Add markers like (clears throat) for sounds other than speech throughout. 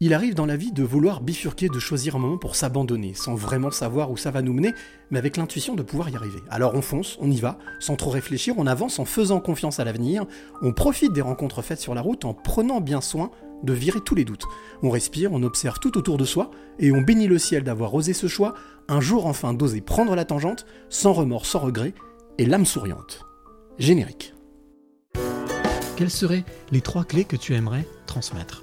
Il arrive dans la vie de vouloir bifurquer, de choisir un moment pour s'abandonner, sans vraiment savoir où ça va nous mener, mais avec l'intuition de pouvoir y arriver. Alors on fonce, on y va, sans trop réfléchir, on avance en faisant confiance à l'avenir, on profite des rencontres faites sur la route en prenant bien soin de virer tous les doutes. On respire, on observe tout autour de soi, et on bénit le ciel d'avoir osé ce choix, un jour enfin d'oser prendre la tangente, sans remords, sans regret, et l'âme souriante. Générique. Quelles seraient les trois clés que tu aimerais transmettre?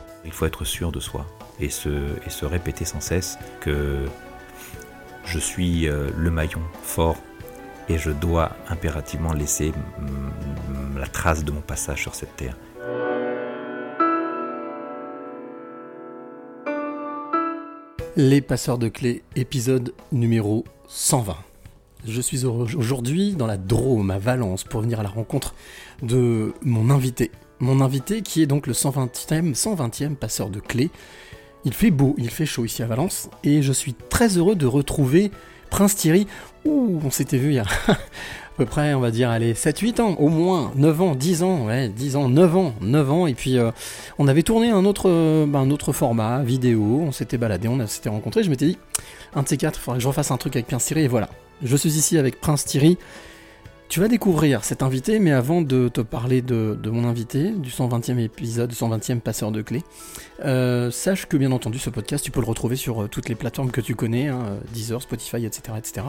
Il faut être sûr de soi et se, répéter sans cesse que je suis euh, le maillon fort et je dois impérativement laisser la trace de mon passage sur cette terre. Les passeurs de clés, épisode numéro 120. Je suis au- aujourd'hui dans la Drôme à Valence pour venir à la rencontre de mon invité. Mon invité qui est donc le 120e, 120e passeur de clés. Il fait beau, il fait chaud ici à Valence et je suis très heureux de retrouver Prince Thierry. Ouh, on s'était vu il y a (laughs) à peu près, on va dire, allez, 7-8 ans, au moins, 9 ans, 10 ans, ouais, 10 ans, 9 ans, 9 ans, et puis euh, on avait tourné un autre, euh, un autre format, vidéo, on s'était baladé, on s'était rencontrés, je m'étais dit, un de ces quatre, il faudrait que je refasse un truc avec Prince Thierry, et voilà. Je suis ici avec Prince Thierry. Tu vas découvrir cet invité, mais avant de te parler de, mon invité, du 120e épisode, du 120e passeur de clés, euh, sache que bien entendu ce podcast, tu peux le retrouver sur euh, toutes les plateformes que tu connais, hein, Deezer, Spotify, etc., etc.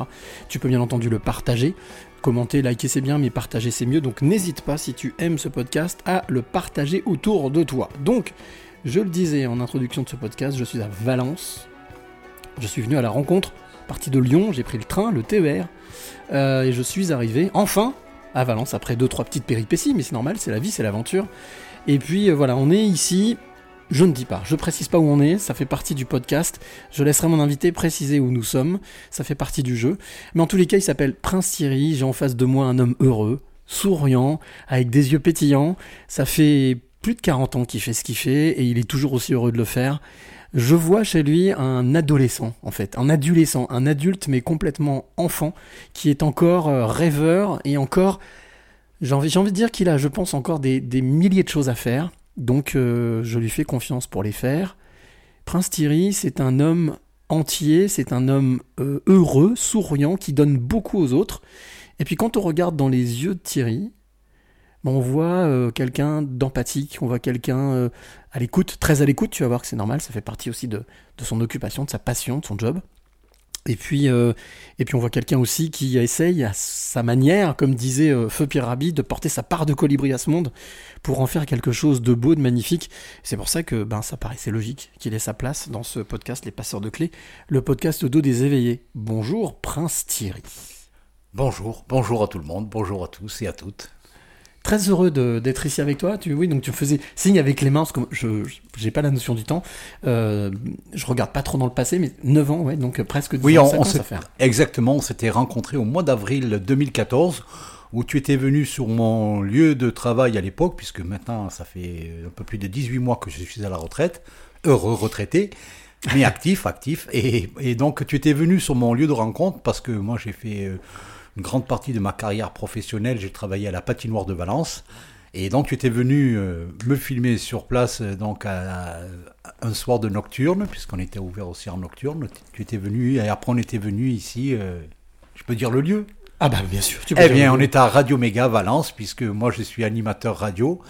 Tu peux bien entendu le partager, commenter, liker c'est bien, mais partager c'est mieux, donc n'hésite pas si tu aimes ce podcast à le partager autour de toi. Donc, je le disais en introduction de ce podcast, je suis à Valence, je suis venu à la rencontre, parti de Lyon, j'ai pris le train, le TER, euh, et je suis arrivé enfin à Valence après deux trois petites péripéties, mais c'est normal, c'est la vie, c'est l'aventure. Et puis euh, voilà, on est ici. Je ne dis pas, je précise pas où on est, ça fait partie du podcast. Je laisserai mon invité préciser où nous sommes, ça fait partie du jeu. Mais en tous les cas, il s'appelle Prince Thierry. J'ai en face de moi un homme heureux, souriant, avec des yeux pétillants. Ça fait plus de 40 ans qu'il fait ce qu'il fait et il est toujours aussi heureux de le faire. Je vois chez lui un adolescent, en fait, un adolescent, un adulte mais complètement enfant, qui est encore euh, rêveur et encore, j'ai envie, de dire qu'il a, je pense, encore des, milliers de choses à faire. Donc euh, je lui fais confiance pour les faire. Prince Thierry, c'est un homme entier, c'est un homme euh, heureux, souriant, qui donne beaucoup aux autres. Et puis quand on regarde dans les yeux de Thierry, on voit euh, quelqu'un d'empathique, on voit quelqu'un euh, à l'écoute, très à l'écoute, tu vas voir que c'est normal, ça fait partie aussi de, son occupation, de sa passion, de son job. Et puis, euh, et puis on voit quelqu'un aussi qui essaye à sa manière, comme disait Feu Pierre Rabhi, de porter sa part de colibri à ce monde pour en faire quelque chose de beau, de magnifique. C'est pour ça que ben, ça paraissait logique qu'il ait sa place dans ce podcast Les Passeurs de Clés, le podcast au dos des éveillés. Bonjour Prince Thierry. Bonjour, bonjour à tout le monde, bonjour à tous et à toutes. Très heureux de- d'être ici avec toi. Tu, oui, donc tu me faisais signe avec les mains, parce que je j'ai pas la notion du temps. Euh, je regarde pas trop dans le passé, mais 9 ans, ouais, donc presque 10 Oui, ans, on, ça on commence s'est- à faire. exactement, on s'était rencontrés au mois d'avril 2014, où tu étais venu sur mon lieu de travail à l'époque, puisque maintenant ça fait un peu plus de 18 mois que je suis à la retraite, heureux retraité, mais (laughs) actif, actif. Et, et donc tu étais venu sur mon lieu de rencontre, parce que moi j'ai fait euh, une grande partie de ma carrière professionnelle, j'ai travaillé à la patinoire de Valence. Et donc tu étais venu euh, me filmer sur place euh, donc à, à- un soir de nocturne, puisqu'on était ouvert aussi en nocturne. Tu étais venu, et après on était venu ici, euh, je peux dire le lieu? Ah bah bien sûr. Tu peux Eh dire bien, le on est à Radio Méga Valence, puisque moi je suis animateur radio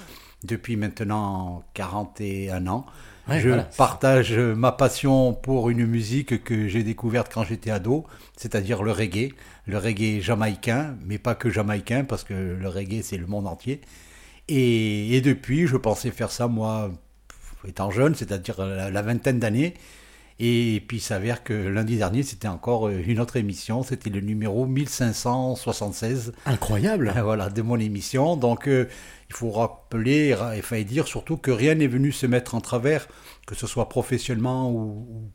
depuis maintenant 41 ans. Ouais, je voilà. partage ma passion pour une musique que j'ai découverte quand j'étais ado, c'est-à-dire le reggae, le reggae jamaïcain, mais pas que jamaïcain, parce que le reggae c'est le monde entier. Et, et depuis, je pensais faire ça moi, étant jeune, c'est-à-dire la, la vingtaine d'années. Et puis il s'avère que lundi dernier, c'était encore euh, une autre émission, c'était le numéro 1576 Incroyable. (laughs) voilà, de mon émission. Donc, euh, il faut rappeler ra- enfin, et dire surtout que rien n'est venu se mettre en travers, que ce soit professionnellement ou, ou-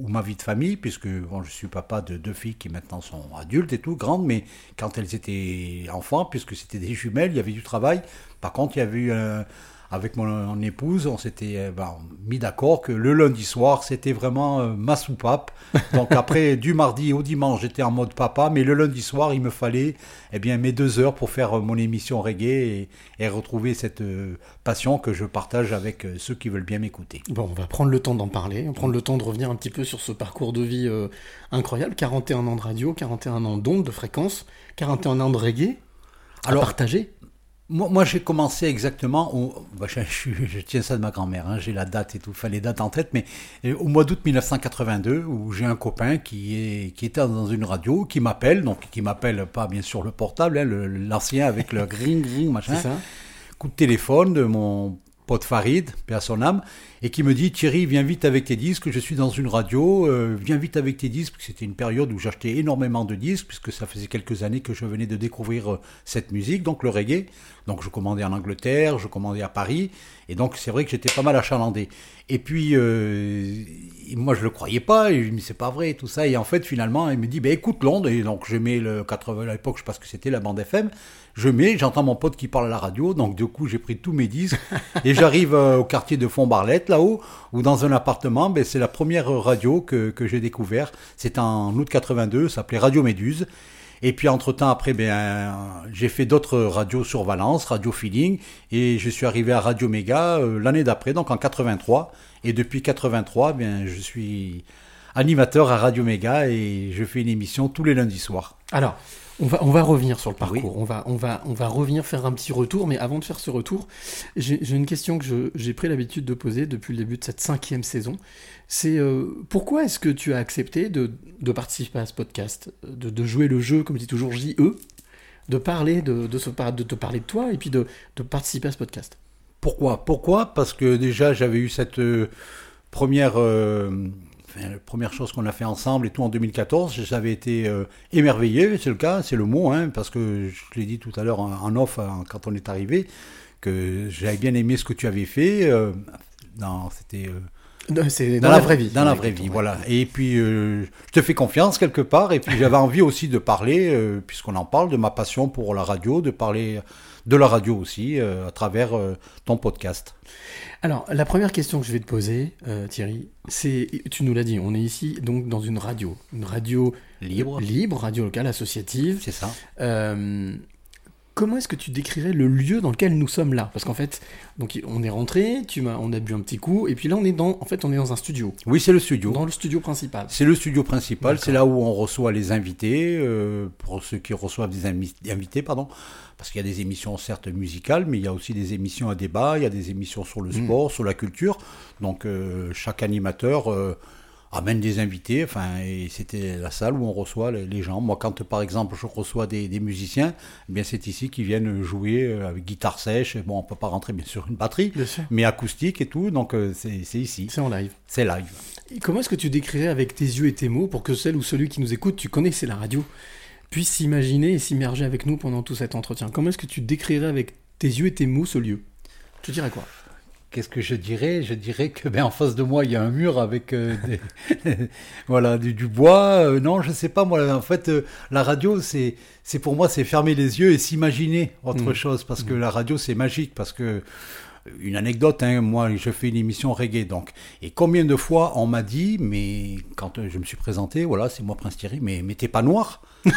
ou ma vie de famille, puisque bon, je suis papa de deux filles qui maintenant sont adultes et tout, grandes, mais quand elles étaient enfants, puisque c'était des jumelles, il y avait du travail. Par contre, il y avait eu un, avec mon, mon épouse, on s'était euh, ben, mis d'accord que le lundi soir, c'était vraiment euh, ma soupape. (laughs) Donc après, du mardi au dimanche, j'étais en mode papa, mais le lundi soir, il me fallait eh bien, mes deux heures pour faire euh, mon émission reggae et, et retrouver cette euh, passion que je partage avec euh, ceux qui veulent bien m'écouter. Bon, on va prendre le temps d'en parler, on va prendre le temps de revenir un petit peu sur ce parcours de vie incroyable. 41 ans de radio, 41 ans d'ondes, de fréquences, 41 ans de reggae à Alors- partager. Moi, moi, j'ai commencé exactement, au- bah, je, je- je tiens ça de ma grand-mère, hein, j'ai la date et tout, enfin les dates en tête, mais euh, au mois d'août 1982, où j'ai un copain qui, est, qui était dans une radio, qui m'appelle, donc qui m'appelle pas bien sûr le portable, hein, l'ancien avec le (laughs) green green machin, ça. Coup de téléphone de mon pote Farid, paix à son âme, et qui me dit Thierry, viens vite avec tes disques, je suis dans une radio, euh, viens vite avec tes disques. C'était une période où j'achetais énormément de disques, puisque ça faisait quelques années que je venais de découvrir euh, cette musique, donc le reggae. Donc je commandais en Angleterre, je commandais à Paris, et donc c'est vrai que j'étais pas mal achalandé. Et puis, euh, moi je le croyais pas, et je me dis c'est pas vrai, et tout ça. Et en fait, finalement, il me dit, ben écoute Londres, et donc je mets le 80 à l'époque, je pense que c'était la bande FM. Je mets, j'entends mon pote qui parle à la radio, donc du coup j'ai pris tous mes disques, (laughs) et j'arrive euh, au quartier de Font-Barlette, là-haut, où dans un appartement, ben, c'est la première radio que, que j'ai découvert. C'est en août 82, ça s'appelait Radio Méduse. Et puis entre-temps, après, ben, j'ai fait d'autres radios sur Valence, Radio Feeling, et je suis arrivé à Radio Méga euh, l'année d'après, donc en 83. Et depuis 83, ben, je suis animateur à Radio Méga et je fais une émission tous les lundis soirs. Alors, on va, on va revenir sur le parcours. Oui. On, va, on, va, on va revenir faire un petit retour, mais avant de faire ce retour, j'ai une question que j'ai pris l'habitude de poser depuis le début de cette cinquième saison. C'est euh, pourquoi est-ce que tu as accepté de, de participer à ce podcast, de, de jouer le jeu, comme dis toujours, je de parler de, de, te parler de toi et puis de, de participer à ce podcast? Pourquoi? Pourquoi? Parce que déjà j'avais eu cette euh, première, euh, enfin, la première chose qu'on a fait ensemble et tout en 2014. J'avais été euh, émerveillé, c'est le cas, c'est le mot, hein, parce que je l'ai dit tout à l'heure en, en off hein, quand on est arrivé, que j'avais bien aimé ce que tu avais fait. euh, non, c'était euh, Non, C'est dans, la vraie vie. Dans la vraie vie, voilà. Et puis, euh, je te fais confiance quelque part. Et puis, j'avais (laughs) envie aussi de parler, euh, puisqu'on en parle, de ma passion pour la radio, de parler de la radio aussi, euh, à travers ton podcast. Alors, la première question que je vais te poser, euh, Thierry, c'est, tu nous l'as dit, on est ici donc dans une radio, une radio Libre. libre, radio locale associative. C'est ça. Euh, comment est-ce que tu décrirais le lieu dans lequel nous sommes là? Parce qu'en fait, donc on est rentré, tu m'as, on a bu un petit coup, et puis là on est dans, en fait, on est dans un studio, Oui, c'est le studio. dans le studio principal. C'est le studio principal, c'est là où on reçoit les invités, euh, pour ceux qui reçoivent des invi- invités, pardon, parce qu'il y a des émissions certes musicales, mais il y a aussi des émissions à débat, il y a des émissions sur le sport, sur la culture, donc euh, chaque animateur euh, amène des invités, enfin, et c'était la salle où on reçoit les, les gens. Moi, quand par exemple je reçois des, des musiciens, eh bien c'est ici qu'ils viennent jouer euh, avec guitare sèche, bon, on peut pas rentrer bien sûr une batterie, sûr. mais acoustique et tout, donc euh, c'est ici, C'est en live. c'est live. Et comment est-ce que tu décrirais avec tes yeux et tes mots pour que celle ou celui qui nous écoute, tu connais c'est la radio, puisse s'imaginer et s'immerger avec nous pendant tout cet entretien? Comment est-ce que tu décrirais avec tes yeux et tes mots ce lieu? Tu dirais quoi? Qu'est-ce que je dirais? Je dirais que ben, en face de moi, il y a un mur avec euh, (laughs) des- (laughs) voilà, du, du bois. Euh, non, je sais pas, moi, en fait, euh, la radio, c'est, c'est pour moi, c'est fermer les yeux et s'imaginer autre Mm. chose. Parce que la radio, c'est magique. Parce que, une anecdote, hein, moi, je fais une émission reggae, donc. Et combien de fois on m'a dit, mais quand je me suis présenté, voilà, c'est moi, Prince Thierry, mais, mais t'es pas noir? (laughs)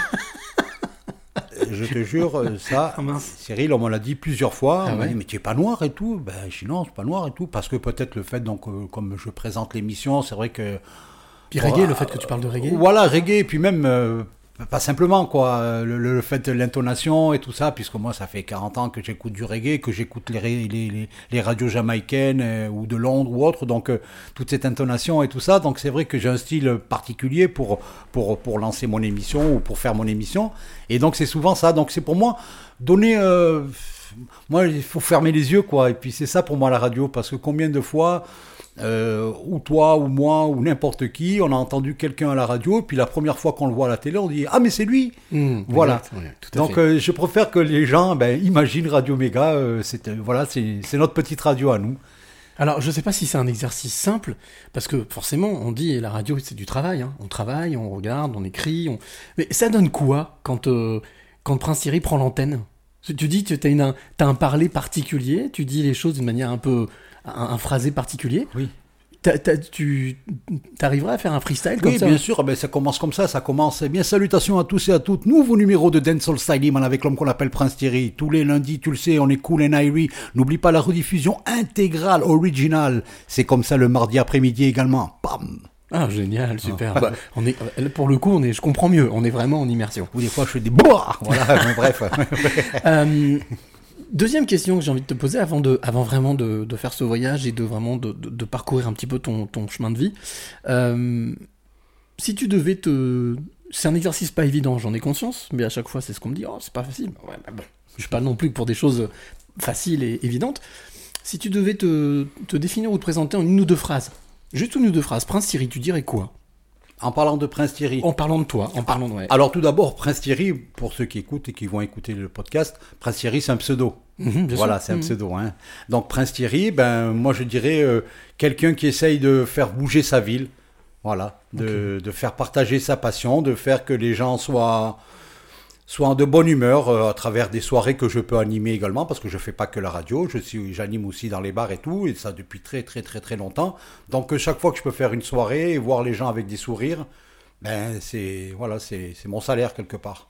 Je te jure, euh, ça, Ah. Cyril, on me l'a dit plusieurs fois. Ah on m'a ouais dit, mais tu es pas noir et tout. Ben, je dis non, c'est pas noir et tout. Parce que peut-être le fait, donc, euh, comme je présente l'émission, c'est vrai que. Puis reggae, euh, le fait que tu parles de reggae Voilà, reggae, et puis même, euh, pas simplement, quoi, le, le fait de l'intonation et tout ça, puisque moi, ça fait 40 ans que j'écoute du reggae, que j'écoute les, les, les, radios jamaïcaines euh, ou de Londres ou autres, donc euh, toute cette intonation et tout ça, donc c'est vrai que j'ai un style particulier pour, pour, pour lancer mon émission ou pour faire mon émission, et donc c'est souvent ça, donc c'est pour moi donner... euh, moi, il faut fermer les yeux, quoi, et puis c'est ça pour moi la radio, parce que combien de fois euh, ou toi, ou moi, ou n'importe qui, on a entendu quelqu'un à la radio, puis la première fois qu'on le voit à la télé, on dit Ah, mais c'est lui Mmh, Voilà. exact, ouais, tout à Donc euh, je préfère que les gens ben, imaginent Radio Méga, euh, c'est, euh, voilà, c'est, notre petite radio à nous. Alors, je sais pas si c'est un exercice simple, parce que forcément, on dit la radio, c'est du travail. hein. On travaille, on regarde, on écrit. on- Mais ça donne quoi quand, quand Prince Thierry prend l'antenne? Tu tu dis que tu as, un parler particulier, tu dis les choses d'une manière un peu. Un, un phrasé particulier. Oui. T'as- tu arriveras à faire un freestyle comme Oui, ça bien sûr, ben, ça commence comme ça, ça commence. Eh bien, salutations à tous et à toutes. Nouveau numéro de Dancehall Style Man avec l'homme qu'on appelle Prince Thierry. Tous les lundis, tu le sais, on est cool et Nairi. N'oublie pas la rediffusion intégrale, originale. C'est comme ça le mardi après-midi également. Pam Ah, génial, super. Bah, on est, pour le coup, on est, je comprends mieux, on est vraiment en immersion. Ou des fois, je fais des bois Voilà, (laughs) bref. Euh, deuxième question que j'ai envie de te poser avant, de, avant vraiment de, faire ce voyage et de vraiment de, parcourir un petit peu ton, chemin de vie. Euh, si tu devais te... C'est un exercice pas évident, j'en ai conscience, mais à chaque fois c'est ce qu'on me dit, oh c'est pas facile. Ouais, bah bon, je pas non plus pour des choses faciles et évidentes. Si tu devais te, te définir ou te présenter en une ou deux phrases, juste une ou deux phrases, Prince Thierry, tu dirais quoi? En parlant de Prince Thierry. En parlant de toi, en parlant de... ouais. Alors tout d'abord, Prince Thierry, pour ceux qui écoutent et qui vont écouter le podcast, Prince Thierry, c'est un pseudo. Mhm, voilà, c'est un Mhm. pseudo. Hein. Donc Prince Thierry, ben moi je dirais euh, quelqu'un qui essaye de faire bouger sa ville, voilà, de, de faire partager sa passion, de faire que les gens soient soient de bonne humeur euh, à travers des soirées que je peux animer également parce que je fais pas que la radio, je suis j'anime aussi dans les bars et tout et ça depuis très très très très longtemps. Donc euh, chaque fois que je peux faire une soirée et voir les gens avec des sourires, ben c'est voilà, c'est c'est mon salaire quelque part.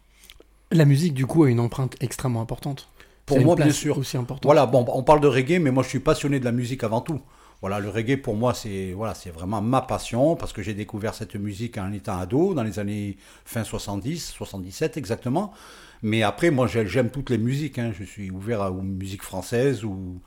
La musique, du coup, a une empreinte extrêmement importante. Pour moi, bien sûr. aussi importante. Voilà, bon, on parle de reggae, mais moi je suis passionné de la musique avant tout. Voilà, le reggae pour moi c'est voilà, c'est vraiment ma passion parce que j'ai découvert cette musique en étant ado dans les années fin 70, 77 exactement. Mais après moi j'ai- j'aime toutes les musiques, hein. je suis ouvert à, aux musiques françaises ou,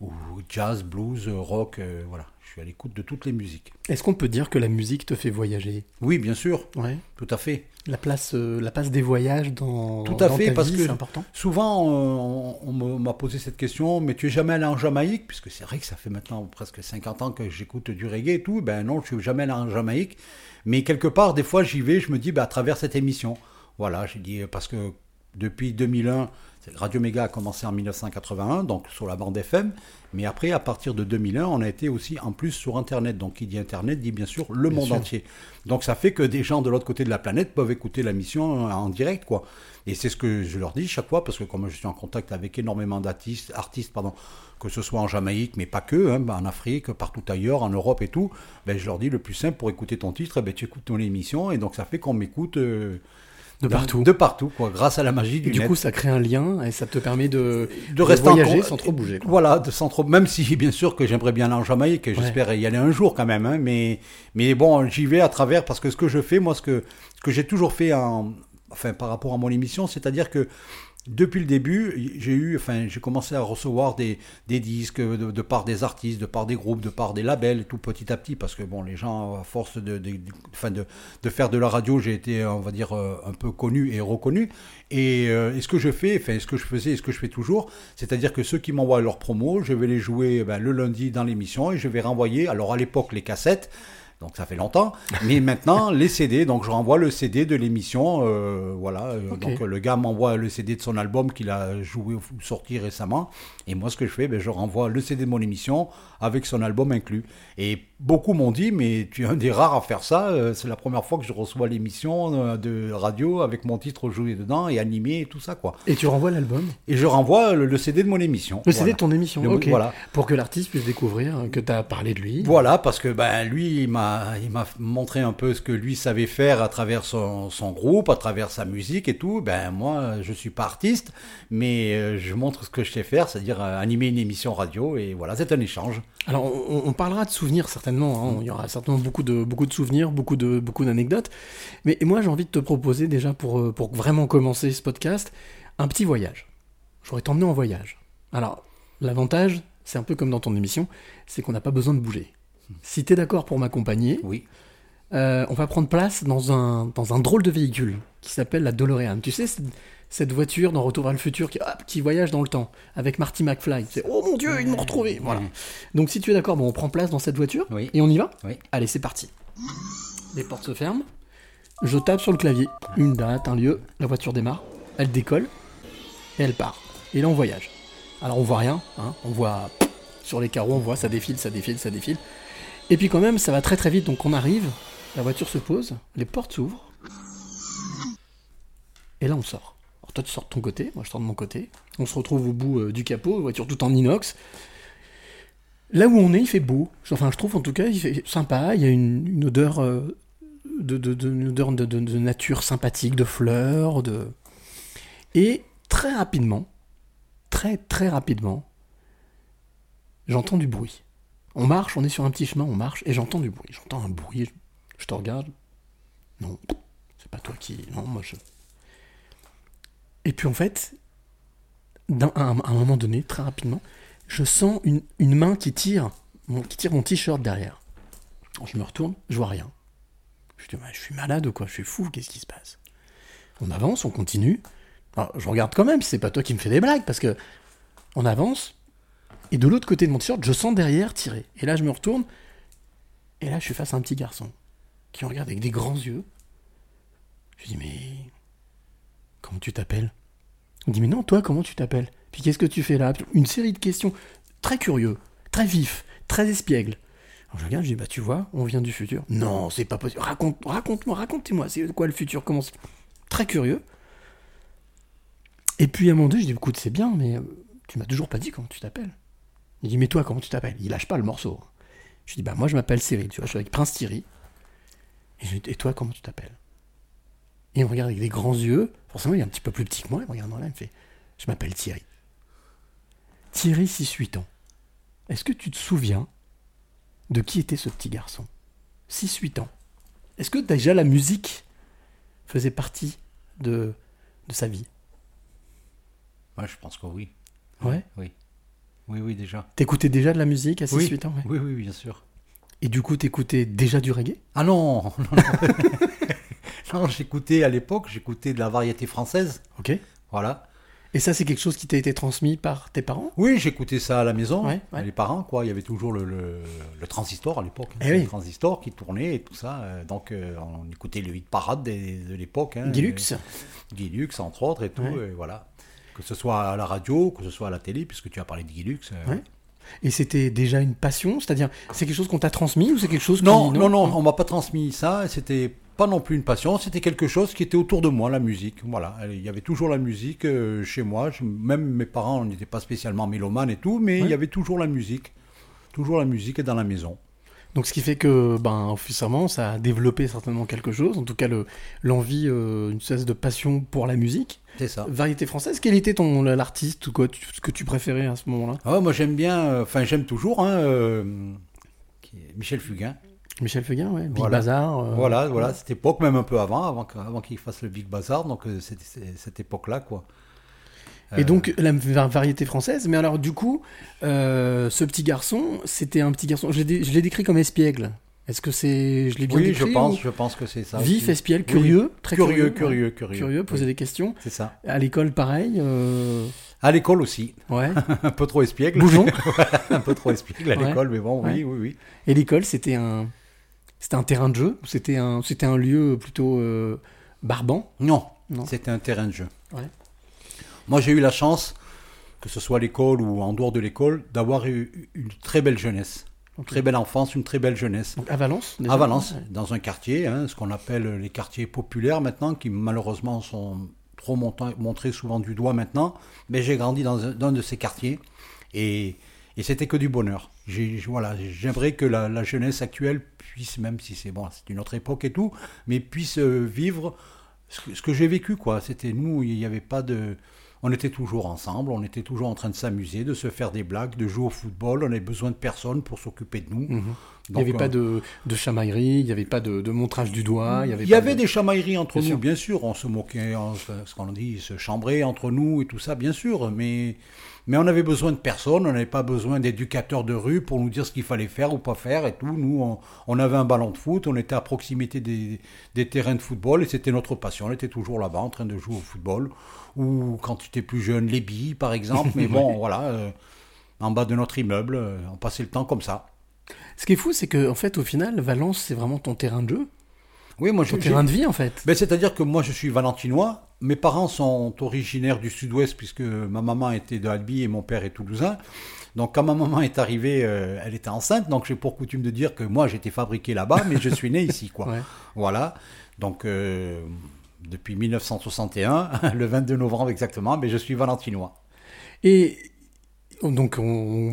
ou jazz, blues, rock, euh, voilà, je suis à l'écoute de toutes les musiques. Est-ce qu'on peut dire que la musique te fait voyager? Oui, bien sûr, Ouais. tout à fait. La place, euh, la place des voyages dans, Tout à dans fait, ta parce vie, que c'est important? Souvent, on, m'a posé cette question, mais tu es jamais allé en Jamaïque? Puisque c'est vrai que ça fait maintenant presque 50 ans que j'écoute du reggae et tout. Ben non, je suis jamais allé en Jamaïque. Mais quelque part, des fois, j'y vais, je me dis, ben, à travers cette émission. Voilà, j'ai dit, parce que depuis 2001, c'est- Radio Méga a commencé en 1981, donc sur la bande FM. Mais après, à partir de 2001, on a été aussi en plus sur Internet. Donc, qui dit Internet dit bien sûr le Bien monde sûr. entier. Donc, ça fait que des gens de l'autre côté de la planète peuvent écouter la mission en direct, quoi. Et c'est ce que je leur dis chaque fois, parce que comme je suis en contact avec énormément d'artistes, artistes, pardon, que ce soit en Jamaïque, mais pas que, hein, ben, en Afrique, partout ailleurs, en Europe et tout, ben, je leur dis le plus simple pour écouter ton titre, ben, tu écoutes ton émission, et donc ça fait qu'on m'écoute euh, De partout. De partout, quoi, grâce à la magie Et du, du net. coup, ça crée un lien et ça te permet de, de rester en voyager con- sans trop bouger. quoi. Voilà, de sans trop, même si bien sûr que j'aimerais bien aller en Jamaïque, et j'espère y aller un jour quand même, hein, mais, mais bon, j'y vais à travers parce que ce que je fais, moi, ce que, ce que j'ai toujours fait en, enfin, par rapport à mon émission, c'est-à-dire que depuis le début, j'ai eu, enfin, j'ai commencé à recevoir des, disques de, de part des artistes, de part des groupes, de part des labels, tout petit à petit, parce que bon, les gens, à force de, de, faire de la radio, j'ai été, on va dire, euh, un peu connu et reconnu. Et, euh, et ce que je fais, enfin, ce que je faisais et ce que je fais toujours, c'est-à-dire que ceux qui m'envoient leurs promos, je vais les jouer ben, le lundi dans l'émission et je vais renvoyer, alors à l'époque, les cassettes. Donc ça fait longtemps, mais (laughs) maintenant les CD. Donc je renvoie le CD de l'émission, euh, voilà. euh. Donc le gars m'envoie le CD de son album qu'il a joué ou sorti récemment, et moi ce que je fais, ben, je renvoie le CD de mon émission avec son album inclus. Et beaucoup m'ont dit, mais tu es un des rares à faire ça. euh, C'est la première fois que je reçois l'émission euh, de radio avec mon titre joué dedans et animé et tout ça quoi. Et tu renvoies l'album? Et je renvoie le, le CD de mon émission. Le CD de ton émission, Le- ok. Voilà. Pour que l'artiste puisse découvrir que tu as parlé de lui. Voilà, parce que ben, lui, il m'a, montré un peu ce que lui savait faire à travers son, son groupe, à travers sa musique et tout. Ben, moi, je suis pas artiste, mais euh, je montre ce que je sais faire, c'est-à-dire euh, animer une émission radio, et voilà, c'est un échange. Alors, on, on parlera de souvenirs certainement. hein. Il y aura certainement beaucoup de, beaucoup de souvenirs, beaucoup de, beaucoup d'anecdotes. Mais moi, j'ai envie de te proposer déjà pour, euh, pour vraiment commencer ce podcast, un petit voyage. J'aurais t'emmener en voyage. Alors, l'avantage, c'est un peu comme dans ton émission, c'est qu'on n'a pas besoin de bouger. Si tu es d'accord pour m'accompagner, Oui. Euh, on va prendre place dans un, dans un drôle de véhicule qui s'appelle la DeLorean. Tu sais, cette, voiture dans Retour vers le futur qui, hop, qui voyage dans le temps avec Marty McFly. C'est oh mon dieu, ils m'ont retrouvé. Voilà. Donc si tu es d'accord, bon, on prend place dans cette voiture Oui. et on y va? Oui. Allez, c'est parti. Les portes se ferment. Je tape sur le clavier. Une date, un lieu. La voiture démarre. Elle décolle. Et elle part. Et là, on voyage. Alors, on voit rien. hein. On voit sur les carreaux, on voit, ça défile, ça défile, ça défile. Et puis quand même, ça va très très vite, donc on arrive, la voiture se pose, les portes s'ouvrent, et là on sort. Alors toi tu sors de ton côté, moi je sors de mon côté, on se retrouve au bout euh, du capot, voiture tout en inox. Là où on est, il fait beau. Enfin, je trouve en tout cas, il fait sympa. Il y a une, odeur, euh, de- de nature sympathique, de fleurs, de. Et très rapidement, très très rapidement, j'entends du bruit. On marche, on est sur un petit chemin, on marche, et j'entends du bruit. J'entends un bruit, je, te regarde. Non, c'est pas toi qui. Non, moi je. Et puis en fait, à un, moment donné, très rapidement, je sens une, main qui tire, mon, qui tire mon t-shirt derrière. Je me retourne, je vois rien. Je dis, je suis malade ou quoi Je suis fou, qu'est-ce qui se passe? On avance, on continue. Je regarde quand même c'est pas toi qui me fais des blagues, parce que on avance, et de l'autre côté de mon t-shirt, je sens derrière tirer. Et là, je me retourne, et là, je suis face à un petit garçon qui regarde avec des grands yeux. Je dis, mais comment tu t'appelles? Me dit, mais non, toi, comment tu t'appelles? Puis qu'est-ce que tu fais là? Une série de questions très curieux, très vifs, très espiègles. Alors je regarde, je dis, bah tu vois, on vient du futur. Non, c'est pas possible. Raconte, raconte-moi, racontez-moi, c'est quoi le futur? Comment Très curieux. Et puis à un moment donné, je dis, écoute, c'est bien, mais euh, tu m'as toujours pas dit comment tu t'appelles. Il dit, mais toi, comment tu t'appelles? Il lâche pas le morceau. Je dis, bah moi, je m'appelle Cyril, tu vois, je suis avec Prince Thierry. Et, toi, comment tu t'appelles? Et il me regarde avec des grands yeux. Forcément, il est un petit peu plus petit que moi. Il me regarde dans là, il me fait, je m'appelle Thierry. Thierry, 6-8 ans. Est-ce que tu te souviens de qui était ce petit garçon? 6-8 ans. Est-ce que déjà la musique faisait partie de, de sa vie? Ouais, je pense que oui. Ouais? Oui. Oui, oui, déjà. T'écoutais déjà de la musique à 6-8 Oui. ans ouais? Oui, oui, bien sûr. Et du coup, t'écoutais déjà du reggae? Ah non Non, non. (laughs) Non, j'écoutais à l'époque, j'écoutais de la variété française. Ok. Voilà. Et ça, c'est quelque chose qui t'a été transmis par tes parents? Oui, j'écoutais ça à la maison, Ouais, ouais. les parents, quoi. Il y avait toujours le, le, le transistor à l'époque. hein. Eh oui. Le transistor qui tournait et tout ça. euh, Donc, euh, on écoutait le hit parade de l'époque. Hein, Gilux Euh, Gilux, entre autres, et tout. Ouais. et voilà. Que ce soit à la radio, que ce soit à la télé, puisque tu as parlé de Gilux. euh. Et c'était déjà une passion C'est-à-dire, c'est quelque chose qu'on t'a transmis ou c'est quelque chose Non, qui... non, non, on m'a pas transmis ça. C'était pas non plus une passion. C'était quelque chose qui était autour de moi, la musique. Voilà, il y avait toujours la musique euh, chez moi. Même mes parents n'étaient pas spécialement mélomanes et tout, mais il y avait toujours la musique, toujours la musique dans la maison. Donc ce qui fait que, ben, officiellement, ça a développé certainement quelque chose. En tout cas, le- l'envie, euh, une espèce de passion pour la musique. C'est ça. Variété française, quel était ton l'artiste ou quoi, tu- ce que tu préférais à ce moment-là? Ah moi j'aime bien, euh, enfin j'aime toujours, hein, euh, Michel Fugain. Michel Fugain, ouais. Big Voilà. Bazar. euh, Voilà, voilà, cette époque, même un peu avant, avant, qu'il fasse le Big Bazar, donc c'était c'est- cette époque-là, quoi. Et donc la va- variété française. Mais alors du coup, euh, ce petit garçon, c'était un petit garçon. Je l'ai décrit comme espiègle. Est-ce que c'est, je l'ai bien oui, décrit je pense, ou- je pense que c'est ça. Vif, espiègle, Oui, curieux, très curieux, curieux, curieux, curieux, curieux, poser oui. des questions. C'est ça. À l'école, pareil. euh, À l'école aussi, Ouais. (laughs) un peu trop espiègle. Bougeon. (laughs) un peu trop espiègle à Ouais. l'école, mais bon, Ouais. oui, oui, oui. Et l'école, c'était un, c'était un terrain de jeu. C'était un, c'était un lieu plutôt euh, barbant? Non, Non. c'était un terrain de jeu. Ouais. Moi, j'ai eu la chance, que ce soit à l'école ou en dehors de l'école, d'avoir eu une très belle jeunesse. Ok. Très belle enfance, une très belle jeunesse. Donc à Valence. déjà À Valence, Ouais. dans un quartier, hein, ce qu'on appelle les quartiers populaires maintenant, qui malheureusement sont trop montrés souvent du doigt maintenant. Mais j'ai grandi dans un, dans un de ces quartiers et, et c'était que du bonheur. Voilà, J'aimerais que la, la jeunesse actuelle puisse, même si c'est bon, c'est une autre époque et tout, mais puisse euh, vivre ce que, que j'ai vécu. quoi. C'était nous, il n'y avait pas de. On était toujours ensemble, on était toujours en train de s'amuser, de se faire des blagues, de jouer au football. On avait besoin de personne pour s'occuper de nous. Mhm. Il n'y Donc, avait euh, pas de, de chamaillerie, il n'y avait pas de, de montrage du doigt. Il y avait, Il y pas avait de- des chamailleries entre Bien nous, sûr. bien sûr. On se moquait, on ce qu'on dit, se chambrait entre nous et tout ça, bien sûr. Mais, mais on avait besoin de personne. On n'avait pas besoin d'éducateurs de rue pour nous dire ce qu'il fallait faire ou pas faire et tout. Nous, on, on avait un ballon de foot. On était à proximité des, des terrains de football et c'était notre passion. On était toujours là-bas en train de jouer au football. Ou quand tu étais plus jeune, les billes, par exemple. (laughs) Mais bon, voilà. euh, en bas de notre immeuble, euh, on passait le temps comme ça. Ce qui est fou, c'est que en fait, au final, Valence, c'est vraiment ton terrain de jeu. Oui, moi, je- terrain de vie en fait. Ben, C'est-à-dire que moi, je suis valentinois. Mes parents sont originaires du sud-ouest, puisque ma maman était de Albi et mon père est toulousain. Donc, quand ma maman est arrivée, euh, elle était enceinte. Donc, j'ai pour coutume de dire que moi, j'étais fabriqué là-bas, mais je suis né ici, quoi. (laughs) Ouais. Voilà. Donc, euh, depuis 1961, (laughs) le 22 novembre exactement, mais je suis valentinois. Et donc on,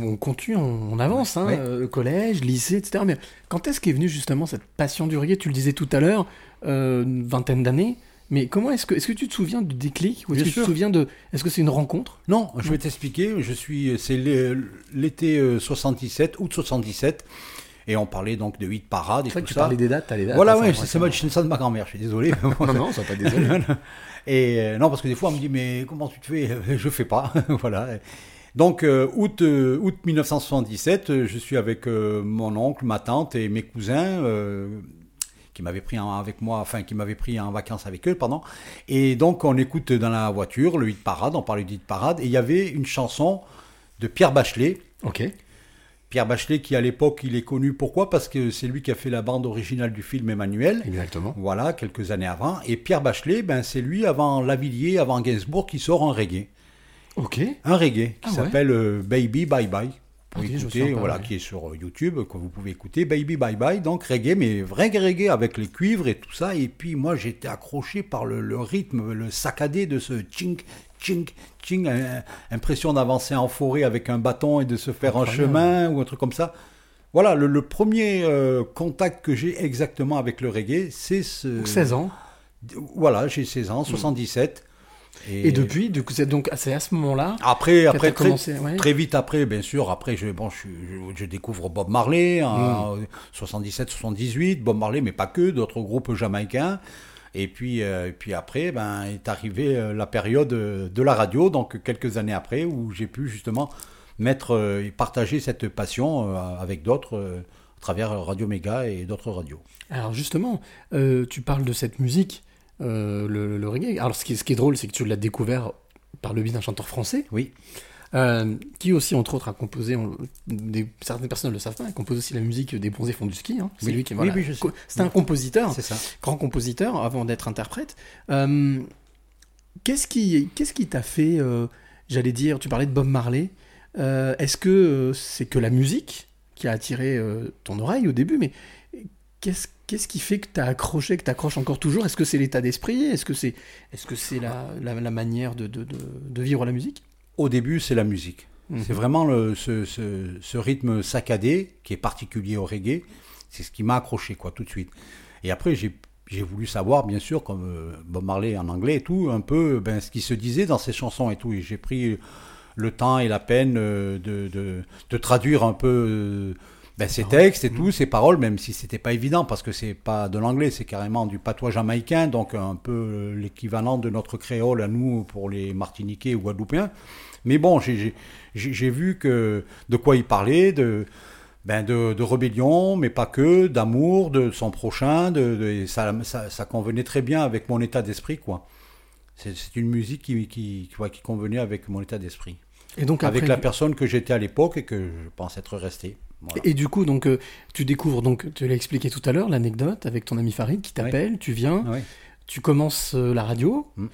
on continue, on, avance, hein, Ouais. euh, collège, lycée, etc. Mais quand est-ce qu'est venue justement cette passion du reggae? Tu le disais tout à l'heure, euh, une vingtaine d'années. Mais comment est-ce que, est-ce que tu te souviens du déclic? Ou est-ce que tu te souviens de, est-ce que c'est une rencontre? Non, je vais t'expliquer. Je suis, c'est l'é- l'été euh, 77, août 77, et on parlait donc de 8 parades et tout que tu ça. parlais des dates, t'as les dates. Voilà, hein, ouais, ça, c'est c'est ça de ma grand-mère, je suis désolé. (laughs) Non, non, ça pas désolé. (laughs) Et euh, non, parce que des fois, on me dit, mais comment tu te fais? (laughs) Je fais pas. voilà. Donc, euh, août, euh, août 1977, euh, je suis avec mon oncle, ma tante et mes cousins. qui m'avaient pris en- avec moi, enfin qui m'avaient pris en vacances avec eux, pardon. Et donc on écoute dans la voiture le hit parade, on parlait du hit parade, et il y avait une chanson de Pierre Bachelet, ok. Pierre Bachelet qui à l'époque il est connu pourquoi? Parce que c'est lui qui a fait la bande originale du film Emmanuel. Exactement. Voilà, quelques années avant. Et Pierre Bachelet, ben, c'est lui avant Lavillier, avant Gainsbourg, qui sort un reggae. Ok. Un reggae qui Ah s'appelle euh, Baby Bye Bye. Pour Ok, je écouter, sens pas, voilà, ouais. qui est sur YouTube, que vous pouvez écouter. Baby Bye Bye, donc reggae, mais vrai reggae avec les cuivres et tout ça. Et puis moi, j'étais accroché par le, le rythme, le saccadé de ce chink, chink, chink. euh, impression d'avancer en forêt avec un bâton et de se faire un chemin ou un truc comme ça. Voilà, le, le premier euh, contact que j'ai exactement avec le reggae, c'est ce. Donc 16 ans. Voilà, j'ai 16 ans, 77. Et, depuis, du coup, c'est donc c'est à ce moment-là. Après, que après très, commencé, ouais. très vite après, bien sûr, après, je, bon, je, je- je découvre Bob Marley en Mm. 77-78, Bob Marley, mais pas que, d'autres groupes jamaïcains. Et puis, euh, et puis après, ben, est arrivée euh, la période euh, de la radio, donc quelques années après, où j'ai pu justement mettre euh, et partager cette passion euh, avec d'autres à travers Radio Méga et d'autres radios. Alors justement, tu parles de cette musique, euh, le, le reggae. Alors ce qui, ce qui est drôle, c'est que tu l'as découvert par le biais d'un chanteur français. Oui. Euh, qui aussi, entre autres, a composé, on- des, certaines personnes ne le savent pas, il compose aussi la musique des bronzés font du ski. hein. C'est Oui. lui qui voilà. oui. Co- C'est un compositeur, C'est ça. grand compositeur, avant d'être interprète. Euh, qu'est-ce qui, qu'est-ce qui t'a fait, euh, j'allais dire, tu parlais de Bob Marley. Est-ce que c'est que la musique qui a attiré ton oreille au début, mais qu'est-ce qu'est-ce qui fait que tu as accroché, que tu accroches encore toujours? Est-ce que c'est l'état d'esprit? Est-ce que c'est est -ce c'est la, la, la manière de, de, de, de vivre la musique? Au début, c'est la musique. Mhm. C'est vraiment le, ce, ce- ce rythme saccadé qui est particulier au reggae. C'est ce qui m'a accroché, quoi, tout de suite. Et après, j'ai j'ai voulu savoir, bien sûr, comme euh, Bob Marley en anglais et tout, un peu ben, ce qui se disait dans ses chansons et tout. Et j'ai pris le temps et la peine euh, de, de, de traduire un peu euh, ben, ses textes et tout, ses paroles, même si c'était pas évident, parce que c'est pas de l'anglais, c'est carrément du patois jamaïcain, donc un peu euh, l'équivalent de notre créole à nous pour les Martiniquais ou Guadeloupéens. Mais bon, j'ai- vu que de quoi il parlait, de, ben de, de rébellion, mais pas que, d'amour, de son prochain, de, ça, ça, ça convenait très bien avec mon état d'esprit, quoi. C'est une musique qui, qui, qui, qui convenait avec mon état d'esprit. Et donc Avec la personne que j'étais à l'époque et que je pense être resté. Voilà. Et du coup, donc, euh, tu découvres, donc, tu l'as expliqué tout à l'heure, l'anecdote avec ton ami Farid qui t'appelle, tu viens, Ouais. tu commences euh, la radio. Mm.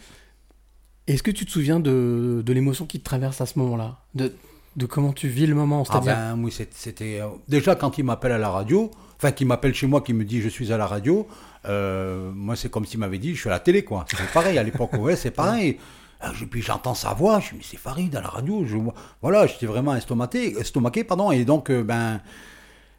Est-ce que tu te souviens de, de l'émotion qui te traverse à ce moment-là? De, de comment tu vis le moment Ah ben oui, c'était euh, déjà quand il m'appelle à la radio, enfin qu'il m'appelle chez moi, qui me dit je suis à la radio, moi c'est comme s'il m'avait dit je suis à la télé quoi. C'est pareil à l'époque, ouais, c'est (laughs) pareil. Ah, je- puis j'entends sa voix, je me dis c'est Farid à la radio, voilà, j'étais vraiment estomaqué, pardon, et donc euh, ben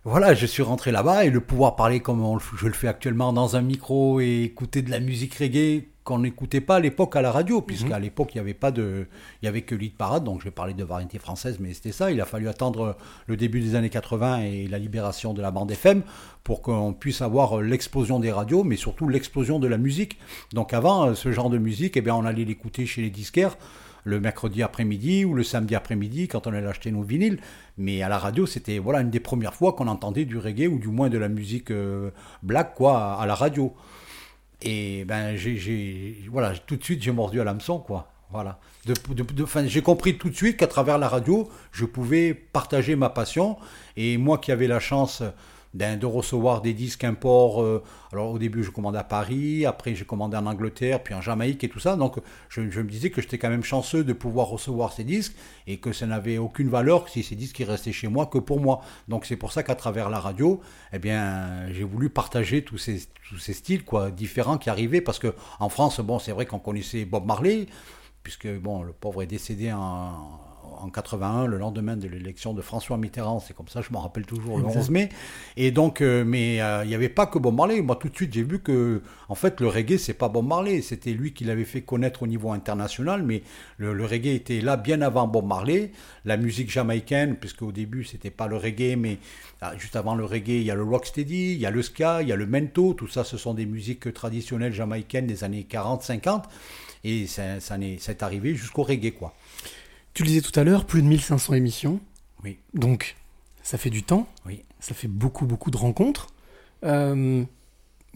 voilà, je suis rentré là-bas et le pouvoir parler comme je le fais actuellement dans un micro et écouter de la musique reggae qu'on n'écoutait pas à l'époque à la radio, puisqu'à l'époque il n'y avait pas de, il y avait que l'hit parade, donc je vais parler de variété française, mais c'était ça. Il a fallu attendre le début des années 80 et la libération de la bande FM pour qu'on puisse avoir l'explosion des radios, mais surtout l'explosion de la musique. Donc avant, ce genre de musique, eh bien on allait l'écouter chez les disquaires le mercredi après-midi ou le samedi après-midi quand on allait acheter nos vinyles. Mais à la radio, c'était voilà une des premières fois qu'on entendait du reggae ou du moins de la musique euh, black quoi à la radio. Et ben j'ai, voilà tout de suite j'ai mordu à l'hameçon quoi. Voilà. De, j'ai compris tout de suite qu'à travers la radio, je pouvais partager ma passion. Et moi qui avais la chance de recevoir des disques imports. euh, alors au début, je commandais à Paris, après j'ai commandé en Angleterre, puis en Jamaïque et tout ça. Donc je, me disais que j'étais quand même chanceux de pouvoir recevoir ces disques et que ça n'avait aucune valeur si ces disques restaient chez moi que pour moi. Donc c'est pour ça qu'à travers la radio, eh bien, j'ai voulu partager tous ces, tous ces styles quoi, différents qui arrivaient parce que en France, bon, c'est vrai qu'on connaissait Bob Marley, puisque bon, le pauvre est décédé en, en 81, le lendemain de l'élection de François Mitterrand. C'est comme ça, je m'en rappelle toujours, le Exact. 11 mai. Et donc, euh, mais euh, il n'y avait pas que Bob Marley. Moi, tout de suite, j'ai vu que, en fait, le reggae, c'est pas Bob Marley. C'était lui qui l'avait fait connaître au niveau international, mais le, le reggae était là bien avant Bob Marley. La musique jamaïcaine, puisque au début, c'était pas le reggae, mais ah, juste avant le reggae, il y a le rocksteady, il y a le ska, il y a le mento. Tout ça, ce sont des musiques traditionnelles jamaïcaines des années 40-50. Et ça, ça, n'est- c'est arrivé jusqu'au reggae, quoi. Tu le disais tout à l'heure, plus de 1500 émissions. Oui. Donc, ça fait du temps. Oui. Ça fait beaucoup, beaucoup de rencontres. Euh,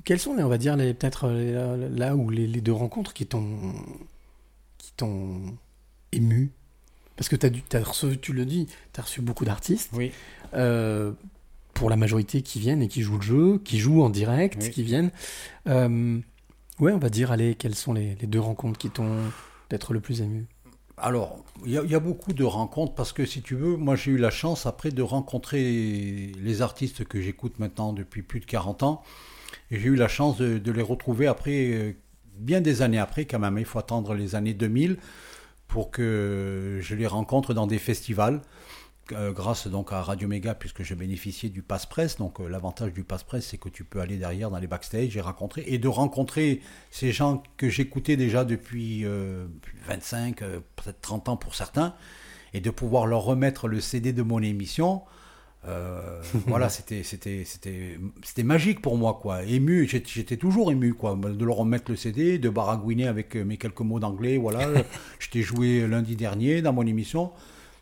quelles sont, on va dire, les- peut-être euh, là, là où les, les deux rencontres qui t'ont qui t'ont ému? Parce que tu as reçu, tu le dis, tu as reçu beaucoup d'artistes. Oui. Euh, pour la majorité qui viennent et qui jouent le jeu, qui jouent en direct, Oui. qui viennent. Euh, ouais, on va dire, allez, quelles sont les, les deux rencontres qui t'ont peut-être le plus ému? Alors, il y, a- beaucoup de rencontres parce que si tu veux, moi j'ai eu la chance après de rencontrer les artistes que j'écoute maintenant depuis plus de 40 ans. Et j'ai eu la chance de, de les retrouver après, euh, bien des années après quand même. Il faut attendre les années 2000 pour que je les rencontre dans des festivals. Euh, grâce donc à Radio Méga, puisque je bénéficiais du passe presse. Donc euh, l'avantage du passe presse, c'est que tu peux aller derrière dans les backstage et rencontrer et de rencontrer ces gens que j'écoutais déjà depuis euh, 25, euh, peut-être 30 ans pour certains, et de pouvoir leur remettre le CD de mon émission. (laughs) voilà, c'était c'était c'était c'était magique pour moi quoi, ému. J'étais toujours ému quoi, de leur remettre le CD, de baragouiner avec mes quelques mots d'anglais. Voilà, (laughs) je t'ai joué lundi dernier dans mon émission.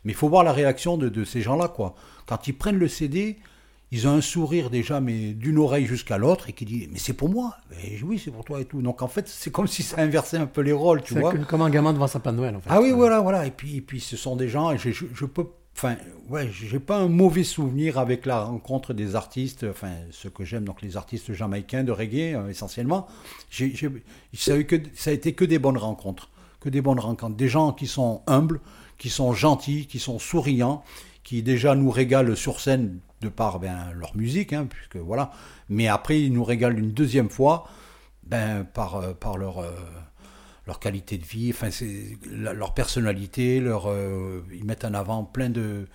Mais il faut voir la réaction de, de ces gens-là, quoi. Quand ils prennent le CD, ils ont un sourire déjà, mais d'une oreille jusqu'à l'autre, et qui dit Mais c'est pour moi Et Oui, c'est pour toi et tout. Donc en fait, c'est comme si ça inversait un peu les rôles, tu vois. comme un gamin devant un sapin de Noël, en fait. Ah oui, voilà, voilà. Et puis, et puis ce sont des gens, et je, je, je peux. Enfin, ouais, j'ai pas un mauvais souvenir avec la rencontre des artistes, enfin, ceux que j'aime, donc les artistes jamaïcains de reggae, euh, essentiellement. J'ai- ça, a eu que, ça a été que des bonnes rencontres. Que des bonnes rencontres. Des gens qui sont humbles, qui sont gentils, qui sont souriants, qui déjà nous régalent sur scène de par ben, leur musique, hein, puisque voilà. Mais après, ils nous régalent une deuxième fois ben, par, euh, euh, leur qualité de vie, enfin, c'est leur personnalité, leur, euh, ils mettent en avant plein de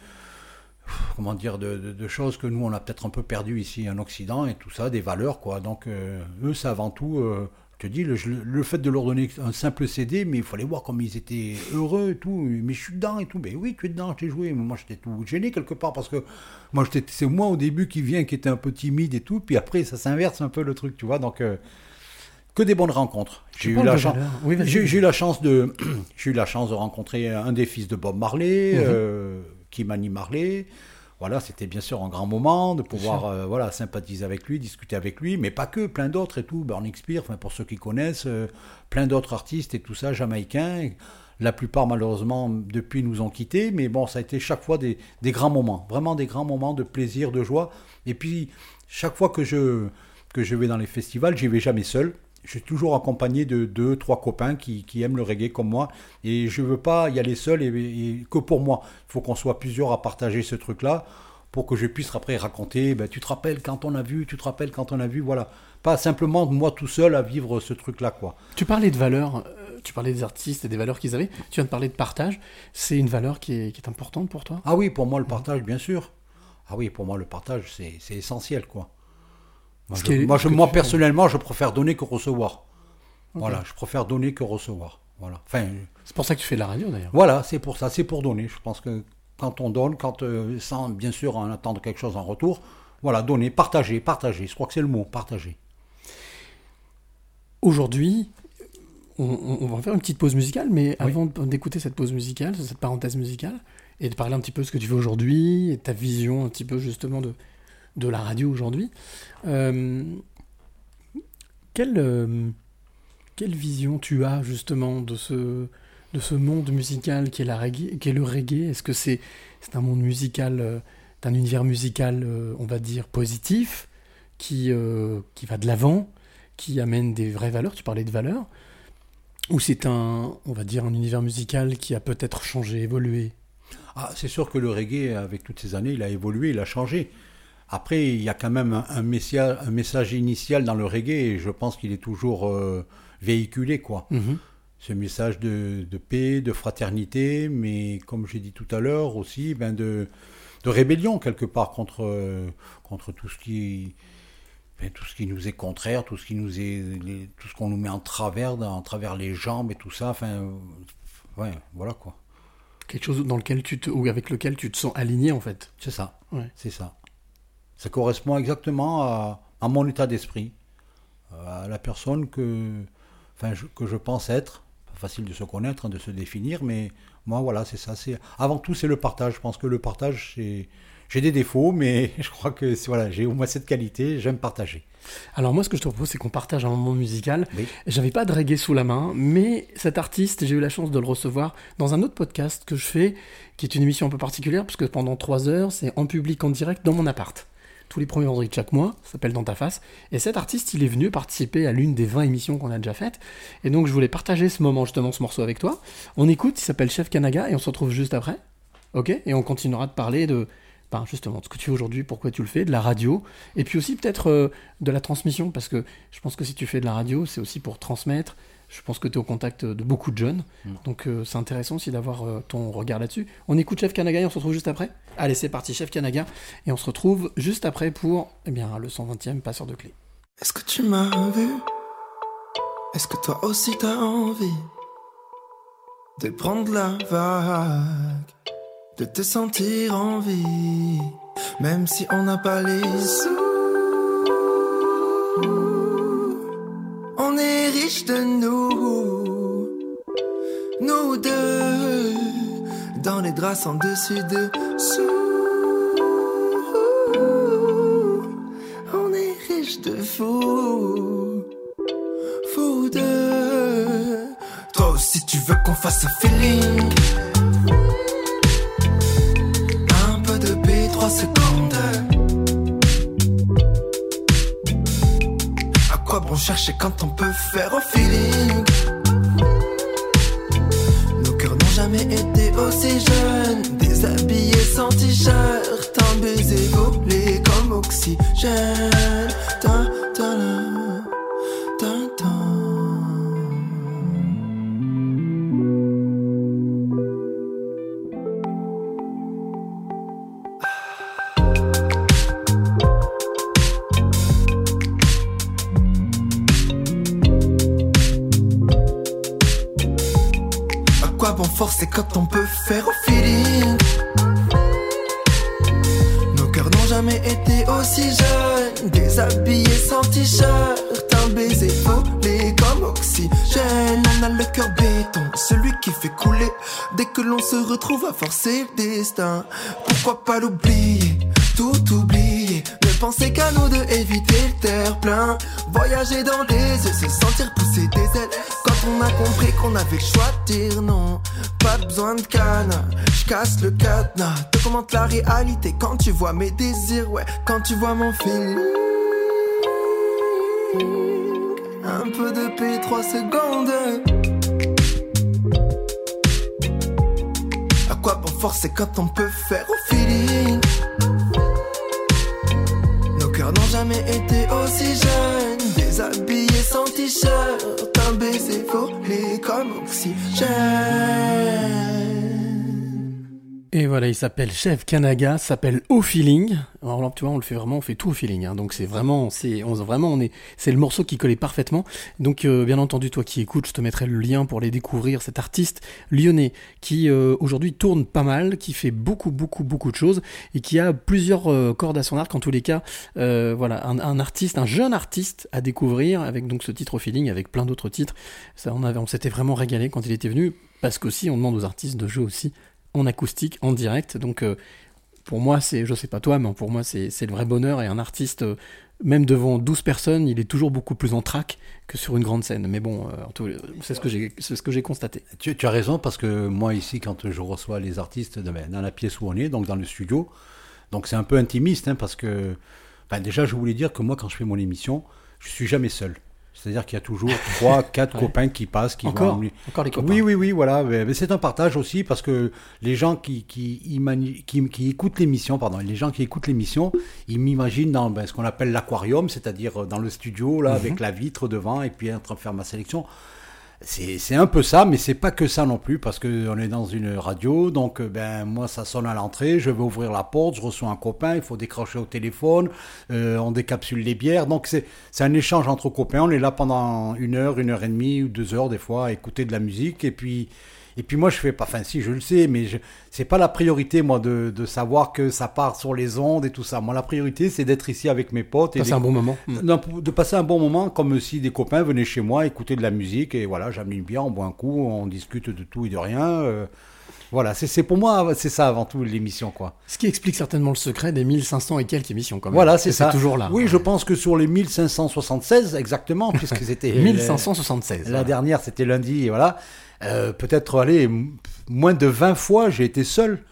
comment dire de, choses que nous on a peut-être un peu perdu ici en Occident et tout ça, des valeurs quoi. Donc eux c'est avant tout, te dis, le, le fait de leur donner un simple CD, mais il fallait voir comme ils étaient heureux et tout. Mais je suis dedans et tout. Mais oui, tu es dedans, j'ai joué. Mais moi j'étais tout gêné quelque part parce que moi c'est moi au début qui vient qui était un peu timide et tout. Puis après ça s'inverse un peu le truc, tu vois. Donc euh, que des bonnes rencontres. J'ai eu la chance. Oui, j'ai, eu la chance de, (clears throat) j'ai eu la chance de rencontrer un des fils de Bob Marley, Mhm. euh, Kimani Marley. Voilà, c'était bien sûr un grand moment de pouvoir euh, voilà sympathiser avec lui, discuter avec lui, mais pas que, plein d'autres et tout. Burning Spear, enfin pour ceux qui connaissent, euh, plein d'autres artistes et tout ça, jamaïcains. La plupart malheureusement depuis nous ont quittés, mais bon, ça a été chaque fois des, des grands moments, vraiment des grands moments de plaisir, de joie. Et puis chaque fois que je que je vais dans les festivals, j'y vais jamais seul. Je suis toujours accompagné de deux, trois copains qui, qui aiment le reggae comme moi. Et je veux pas y aller seul et, et que pour moi. Il faut qu'on soit plusieurs à partager ce truc-là pour que je puisse après raconter. Ben, tu te rappelles quand on a vu, tu te rappelles quand on a vu, voilà. Pas simplement moi tout seul à vivre ce truc-là, quoi. Tu parlais de valeurs, euh, tu parlais des artistes et des valeurs qu'ils avaient. Tu viens de parler de partage. C'est une valeur qui est, qui est importante pour toi? Ah oui, pour moi le partage, bien sûr. Ah oui, pour moi le partage, c'est c'est essentiel, quoi. Moi, je- je- personnellement, je préfère donner que recevoir. Voilà, je préfère donner que recevoir. Voilà. Enfin, C'est pour ça que tu fais de la radio d'ailleurs. Voilà, c'est pour ça, c'est pour donner. Je pense que quand on donne, quand euh, sans bien sûr en attendre quelque chose en retour, voilà, donner, partager, partager. Je crois que c'est le mot, partager. Aujourd'hui, on, va faire une petite pause musicale, mais avant d'écouter cette pause musicale, cette parenthèse musicale, et de parler un petit peu de ce que tu fais aujourd'hui, et de ta vision un petit peu justement de, de la radio aujourd'hui, euh, quelle, euh, quelle vision tu as justement de ce, de ce monde musical qui est, le reggae? Est-ce que c'est un monde musical euh, d'un univers musical, on va dire, positif, qui, qui va de l'avant, qui amène des vraies valeurs, tu parlais de valeurs, ou c'est un, on va dire, un univers musical qui a peut-être changé, évolué? Ah, c'est sûr que le reggae, avec toutes ces années, il a évolué, il a changé. Après, il y a quand même un, un message, un message initial dans le reggae et je pense qu'il est toujours euh, véhiculé, quoi. Mhm. Ce message de, de paix, de fraternité, mais comme j'ai dit tout à l'heure aussi, ben de, de rébellion quelque part contre, euh, contre tout ce qui ben, tout ce qui nous est contraire, tout ce qui nous est les- tout ce qu'on nous met en travers, en travers les jambes et tout ça. Enfin, ouais, voilà quoi. Quelque chose dans lequel tu te, ou avec lequel tu te sens aligné, en fait. C'est ça. Ouais. C'est ça. Ça correspond exactement à, à mon état d'esprit, à la personne que, enfin, je, que je pense être. Pas facile de se connaître, hein, de se définir, mais moi, voilà, c'est ça. C'est avant tout, c'est le partage. Je pense que le partage, c'est j'ai des défauts, mais (laughs) je crois que voilà, j'ai au moins cette qualité. J'aime partager. Alors moi, ce que je te propose, c'est qu'on partage un moment musical. Oui. J'avais pas de reggae sous la main, mais cet artiste, j'ai eu la chance de le recevoir dans un autre podcast que je fais, qui est une émission un peu particulière, parce que pendant trois heures, c'est en public, en direct, dans mon appart. Tous les premiers vendredis de chaque mois, ça s'appelle Dans ta face. Et cet artiste, il est venu participer à l'une des 20 émissions qu'on a déjà faites. Et donc, je voulais partager ce moment, justement, ce morceau avec toi. On écoute, il s'appelle Chef Kanaga, et on se retrouve juste après. Ok? Et on continuera de parler de, ben, justement, ce que tu fais aujourd'hui, pourquoi tu le fais, de la radio, et puis aussi peut-être euh, de la transmission, parce que je pense que si tu fais de la radio, c'est aussi pour transmettre. Je pense que tu es au contact de beaucoup de jeunes, Mm. donc euh, c'est intéressant aussi d'avoir euh, ton regard là-dessus. On écoute Chef Kanaga et on se retrouve juste après Allez, c'est parti, Chef Kanaga, et on se retrouve juste après pour eh bien, le 120e passeur de clé. Est-ce que tu m'as vu? Est-ce que toi aussi t'as envie de prendre la vague, de te sentir en vie, même si on n'a pas les sous? Riche de nous, nous deux, dans les draps en dessus dessous. On est riche de fou, fou de. Toi aussi tu veux qu'on fasse un feeling. Un peu de paix, 3 secondes. À quoi bon chercher quand tu vois mes désirs Ouais Quand tu vois mon feeling. Un peu de paix 3 secondes. À quoi bon forcer quand on peut faire il s'appelle Chef Kanaga, s'appelle Au Feeling. Alors tu vois, on le fait vraiment, on fait tout au feeling. hein. donc c'est vraiment, c'est, vraiment, on est, c'est le morceau qui collait parfaitement. Donc euh, bien entendu, toi qui écoutes, je te mettrai le lien pour les découvrir. Cet artiste lyonnais qui euh, aujourd'hui tourne pas mal, qui fait beaucoup, beaucoup, beaucoup de choses et qui a plusieurs euh, cordes à son arc. En tous les cas, voilà, un, un artiste, un jeune artiste à découvrir avec donc ce titre au feeling, avec plein d'autres titres. Ça, on avait, on s'était vraiment régalé quand il était venu parce qu'aussi on demande aux artistes de jouer aussi en acoustique, en direct. Donc, euh, pour moi, c'est, je sais pas toi, mais pour moi, c'est, le vrai bonheur. Et un artiste, euh, même devant 12 personnes, il est toujours beaucoup plus en track que sur une grande scène. Mais bon, euh, c'est ce que j'ai, ce que j'ai constaté. Tu, as raison parce que moi ici, quand je reçois les artistes ben, dans la pièce où on est, donc dans le studio, Donc c'est un peu intimiste, hein, parce que ben, déjà je voulais dire que moi quand je fais mon émission, je suis jamais seul. C'est-à-dire qu'il y a toujours (laughs) trois, quatre Ouais. copains qui passent, qui Encore, vont. encore les copains. Oui, oui, oui, voilà. Mais, mais c'est un partage aussi parce que les gens qui, qui, imani- qui, qui écoutent l'émission, pardon, les gens qui écoutent l'émission, ils m'imaginent dans ben, ce qu'on appelle l'aquarium, c'est-à-dire euh, dans le studio, là, Mhm. avec la vitre devant et puis en train de faire ma sélection. C'est un peu ça, mais c'est pas que ça non plus, parce qu'on est dans une radio, donc euh, ben moi ça sonne à l'entrée, je vais ouvrir la porte, je reçois un copain, il faut décrocher au téléphone, euh, on décapsule les bières, donc c'est c'est un échange entre copains, on est là pendant une heure, une heure et demie ou deux heures des fois à écouter de la musique, et puis et puis moi je fais pas, enfin si je le sais, mais je, c'est pas la priorité moi de, de savoir que ça part sur les ondes et tout ça. Moi la priorité c'est d'être ici avec mes potes et Passer un bon moment. De passer un bon moment, comme si des copains venaient chez moi écouter de la musique, et voilà, j'amène une bière, on boit un coup, on discute de tout et de rien. euh, voilà, c'est c'est pour moi, c'est ça avant tout l'émission, quoi. Ce qui explique certainement le secret des 1500 et quelques émissions quand même. Voilà, c'est ça. toujours là. Oui, je pense que sur les 1576, exactement, puisque (laughs) c'était. 1576. La dernière, c'était lundi, et voilà. Euh, Peut-être, allez, moins de 20 fois, j'ai été seul.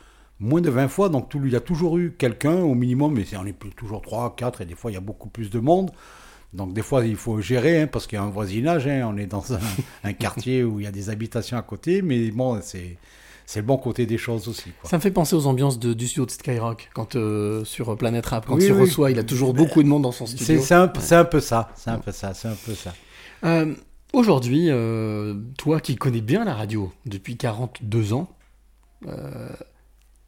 Moins de 20 fois, donc tout- il y a toujours eu quelqu'un au minimum, mais on est toujours 3, 4, et des fois il y a beaucoup plus de monde. Donc des fois il faut gérer, hein, parce qu'il y a un voisinage, hein, on est dans un, (laughs) un quartier où il y a des habitations à côté, mais bon, c'est c'est le bon côté des choses aussi. Quoi. Ça me fait penser aux ambiances de, du studio de Skyrock, quand euh, sur Planète Rap, quand Oui, il oui. reçoit, il a toujours beaucoup de monde dans son studio. c'est un, peu ça, c'est un peu ça, c'est un peu ça. Euh, Aujourd'hui, euh, toi qui connais bien la radio depuis 42 ans, euh,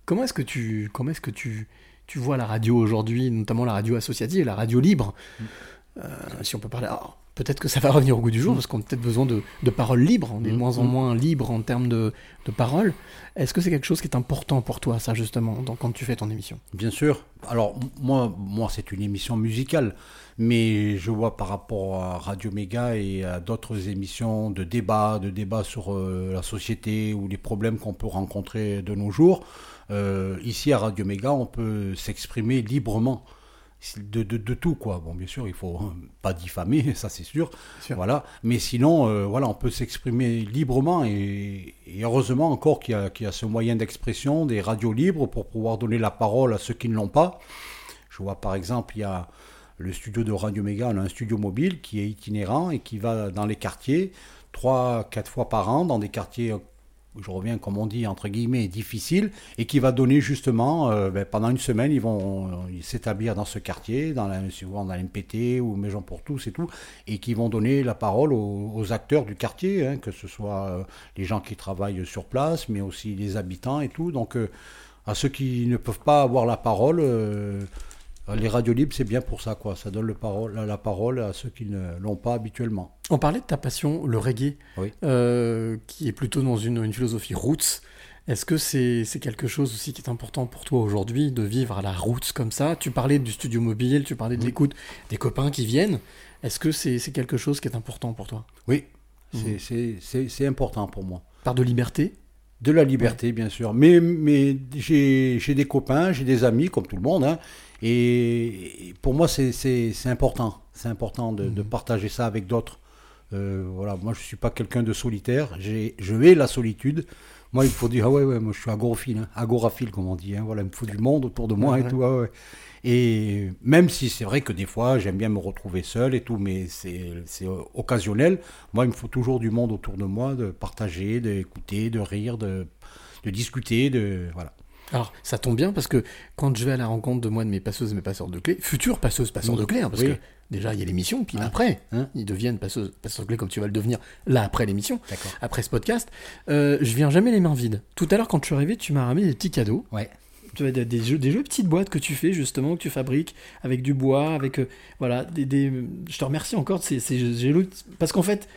comment est-ce que tu, comment est-ce que tu, tu vois la radio aujourd'hui, notamment la radio associative, la radio libre? Euh, Si on peut parler, alors, peut-être que ça va revenir au goût du jour parce qu'on a peut-être besoin de, de paroles libres. On est de Mm. moins en Mm. moins libre en termes de, de paroles. Est-ce que c'est quelque chose qui est important pour toi, ça justement, dans- quand tu fais ton émission? Bien sûr. Alors, moi, moi c'est une émission musicale, mais je vois par rapport à Radio Méga et à d'autres émissions de débat, de débat sur euh, la société ou les problèmes qu'on peut rencontrer de nos jours, euh, ici à Radio Méga, on peut s'exprimer librement. De, de, de tout quoi. Bon bien sûr il faut euh, pas diffamer (laughs) ça c'est sûr. Sûr. voilà. Mais sinon euh, voilà on peut s'exprimer librement et, et heureusement encore qu'il y, y a ce moyen d'expression des radios libres pour pouvoir donner la parole à ceux qui ne l'ont pas. Je vois par exemple, il y a le studio de Radio Méga, on a un studio mobile qui est itinérant et qui va dans les quartiers, trois, quatre fois par an, dans des quartiers, je reviens comme on dit, entre guillemets, difficiles, et qui va donner justement, euh, ben, pendant une semaine, ils vont euh, s'établir dans ce quartier, dans la, souvent dans la MPT ou Maison pour tous et tout, et qui vont donner la parole aux, acteurs du quartier, hein, que ce soit euh, les gens qui travaillent sur place, mais aussi les habitants et tout. Donc, à ceux qui ne peuvent pas avoir la parole, les radios libres, c'est bien pour ça, quoi. Ça donne le parole, la parole à ceux qui ne l'ont pas habituellement. On parlait de ta passion, le reggae, Oui. euh, qui est plutôt dans une, une philosophie roots. Est-ce que c'est quelque chose aussi qui est important pour toi aujourd'hui, de vivre à la roots comme ça? Tu parlais du studio mobile, tu parlais de Oui. l'écoute des copains qui viennent. Est-ce que c'est quelque chose qui est important pour toi? Oui, c'est- c'est- c'est important pour moi. Par de liberté? De la liberté, bien sûr. Mais, mais j'ai j'ai des copains, j'ai des amis, comme tout le monde. hein, et pour moi, c'est- c'est c'est important. C'est important de, de partager ça avec d'autres. Euh, voilà, moi, je suis pas quelqu'un de solitaire. J'ai- Je vais la solitude. Moi, il me faut dire, ah ouais, ouais, moi, je suis agoraphile, hein, agoraphile, comme on dit. hein, voilà, il me faut du monde autour de moi Ouais, et ouais. tout. ah ouais. Et même si c'est vrai que des fois, j'aime bien me retrouver seul et tout, mais c'est occasionnel. Moi, il me faut toujours du monde autour de moi, de partager, d'écouter, de rire, de, de discuter, de voilà. Alors, ça tombe bien parce que quand je vais à la rencontre de moi de mes passeuses et mes passeurs de clés, futures passeuses, passeurs Mm. de clés, hein, parce Oui. que déjà il y a l'émission, puis après, Hein. ils deviennent passeuses, passeurs de clés comme tu vas le devenir là après l'émission, après ce podcast. Euh, je viens jamais les mains vides. Tout à l'heure, quand je suis arrivé, tu m'as ramené des petits cadeaux. Ouais. Tu as des, des jeux, des jeux petites boîtes que tu fais justement, que tu fabriques avec du bois, avec euh, voilà, des, des- Je te remercie encore de ces, ces jeux parce qu'en fait,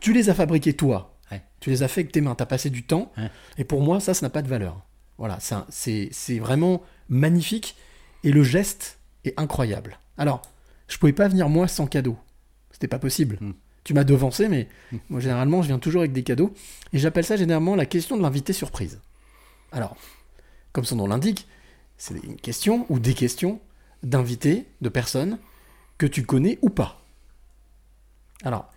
tu les as fabriqués toi. Ouais. Tu les as fait avec tes mains. Tu as passé du temps. Ouais. Et pour moi, ça, ça n'a pas de valeur. Voilà, c'est c'est c'est vraiment magnifique et le geste est incroyable. Alors, je pouvais pas venir moi sans cadeau. C'était pas possible. Mm. Tu m'as devancé, mais Mm. moi généralement, je viens toujours avec des cadeaux et j'appelle ça généralement la question de l'invité surprise. Alors, comme son nom l'indique, c'est une question ou des questions d'invités, de personnes que tu connais ou pas. Alors,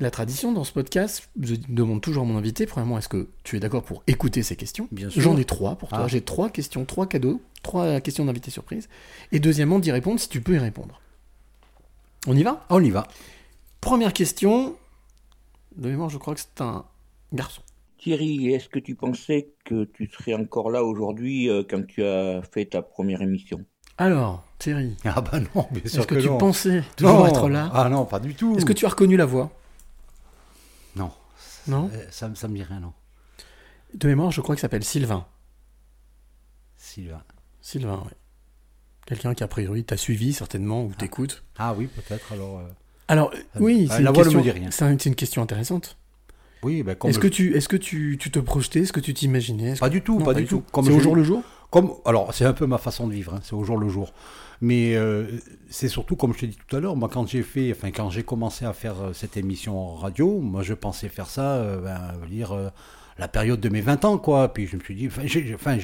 La tradition dans ce podcast, je demande toujours à mon invité, premièrement, est-ce que tu es d'accord pour écouter ces questions Bien sûr. J'en ai trois pour toi. Ah. J'ai trois questions, trois cadeaux, trois questions d'invité surprise. Et deuxièmement, d'y répondre si tu peux y répondre. On y va? On y va. Première question. De mémoire, je crois que c'est un garçon. Thierry, est-ce que tu pensais que tu serais encore là aujourd'hui euh, quand tu as fait ta première émission? Alors, Thierry, Ah bah non, bien sûr est-ce que, tu non. pensais toujours Non. être là? Ah non, pas du tout. Est-ce que tu as reconnu la voix? Non Ça, ça me dit rien, non. De mémoire, je crois qu'il s'appelle Sylvain. Sylvain. Sylvain, oui. Quelqu'un qui, a priori, t'a suivi certainement ou t'écoute. Ah oui, peut-être alors. euh, Alors, Ah, oui, ah, c'est la une, voix ne question- me dit rien. c'est un- c'est une question intéressante. Oui, ben Est-ce que, tu, est-ce que tu, tu te projetais Est-ce que tu t'imaginais Pas que- du tout, Non, pas, du tout. Comme C'est au jour le jour? Comme, alors, c'est un peu ma façon de vivre, hein, c'est au jour le jour. Mais euh, c'est surtout, comme je t'ai dit tout à l'heure, moi, quand j'ai fait, enfin, quand j'ai commencé à faire euh, cette émission en radio, moi, je pensais faire ça, euh, ben, dire, euh, la période de mes 20 ans, quoi. Puis je me suis dit, enfin,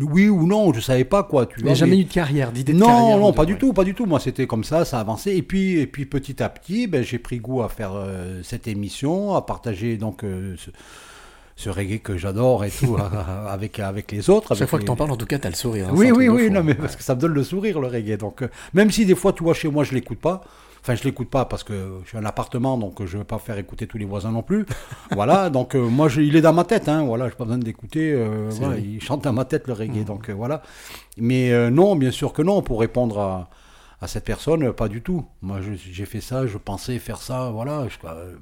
oui ou non, je savais pas, quoi. Tu vois, jamais mais- eu de carrière, d'idée de non, carrière non, de- pas du tout, pas du tout. Moi, c'était comme ça, ça avançait. Et puis, et puis petit à petit, ben, j'ai pris goût à faire euh, cette émission, à partager donc euh, ce, ce reggae que j'adore et tout (laughs) avec avec les autres. Chaque fois que les- t'en parles, en tout cas, t'as le sourire. hein, oui, oui, oui, non, mais parce que ça me donne le sourire, le reggae. Donc, euh, même si des fois, tu vois, chez moi, je l'écoute pas. Enfin, je l'écoute pas parce que je suis un appartement, donc euh, je veux pas faire écouter tous les voisins non plus. (laughs) voilà, donc euh, moi, je- il est dans ma tête, hein. Voilà, j'ai pas besoin d'écouter. euh, voilà, il chante dans ma tête le reggae, Mhm. donc euh, voilà. Mais euh, non, bien sûr que non. Pour répondre à, à cette personne, pas du tout. Moi, j'ai fait ça, je pensais faire ça, voilà, je,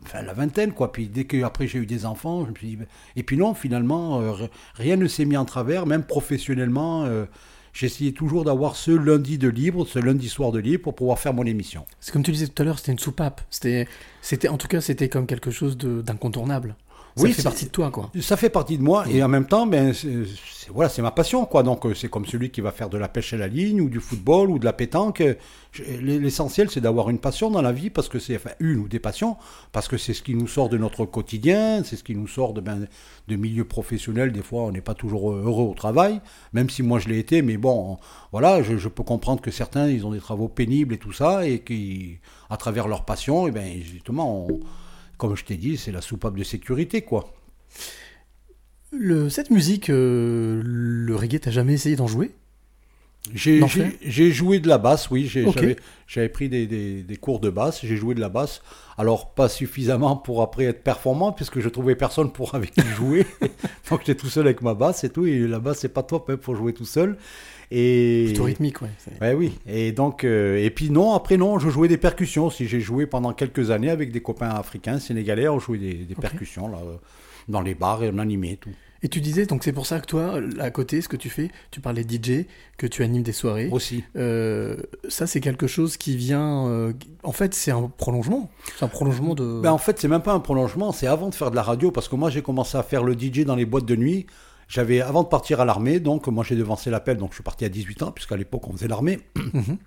enfin, la vingtaine, quoi. Puis dès que après j'ai eu des enfants, je me suis dit, ben- et puis non, finalement, euh, rien ne s'est mis en travers, même professionnellement. euh, J'essayais toujours d'avoir ce lundi de libre, ce lundi soir de libre pour pouvoir faire mon émission. C'est comme tu disais tout à l'heure, c'était une soupape. C'était, c'était, en tout cas, c'était comme quelque chose de, d'incontournable. Ça Oui, fait partie de toi, quoi. Ça fait partie de moi et en même temps, ben, c'est, voilà, c'est ma passion, quoi. Donc euh, c'est comme celui qui va faire de la pêche à la ligne ou du football ou de la pétanque. L'essentiel, c'est d'avoir une passion dans la vie parce que c'est enfin, une ou des passions parce que c'est ce qui nous sort de notre quotidien, c'est ce qui nous sort de ben, de milieux professionnels. Des fois, on n'est pas toujours heureux au travail, même si moi je l'ai été. Mais bon, voilà, je, je peux comprendre que certains, ils ont des travaux pénibles et tout ça et qui, à travers leur passion, et ben justement, on- comme je t'ai dit, c'est la soupape de sécurité, quoi. Le, cette musique, euh, le reggae, t'as jamais essayé d'en jouer? J'ai joué de la basse, oui. j'ai-. J'avais j'avais pris des, des- des cours de basse, j'ai joué de la basse. Alors, pas suffisamment pour après être performant, puisque je trouvais personne pour (laughs) avec qui jouer. Donc, j'étais tout seul avec ma basse et tout. Et la basse, c'est pas top hein, pour jouer tout seul. Et... Plutôt rythmique, ouais. Ouais, oui. Et donc, euh, et puis non, après non, je jouais des percussions. aussi. j'ai joué pendant quelques années avec des copains africains, sénégalais, on jouait des, percussions là, euh, dans les bars et on animait tout. Et tu disais, donc c'est pour ça que toi, à côté, ce que tu fais, tu parlais DJ, que tu animes des soirées. Aussi. Euh, ça, c'est quelque chose qui vient. euh, en fait, c'est un prolongement. C'est un prolongement de. Ben, en fait, c'est même pas un prolongement, c'est avant de faire de la radio, parce que moi, j'ai commencé à faire le DJ dans les boîtes de nuit. J'avais, avant de partir à l'armée, donc moi, j'ai devancé l'appel, donc je suis parti à 18 ans, puisqu'à l'époque, on faisait l'armée. (coughs) Mhm.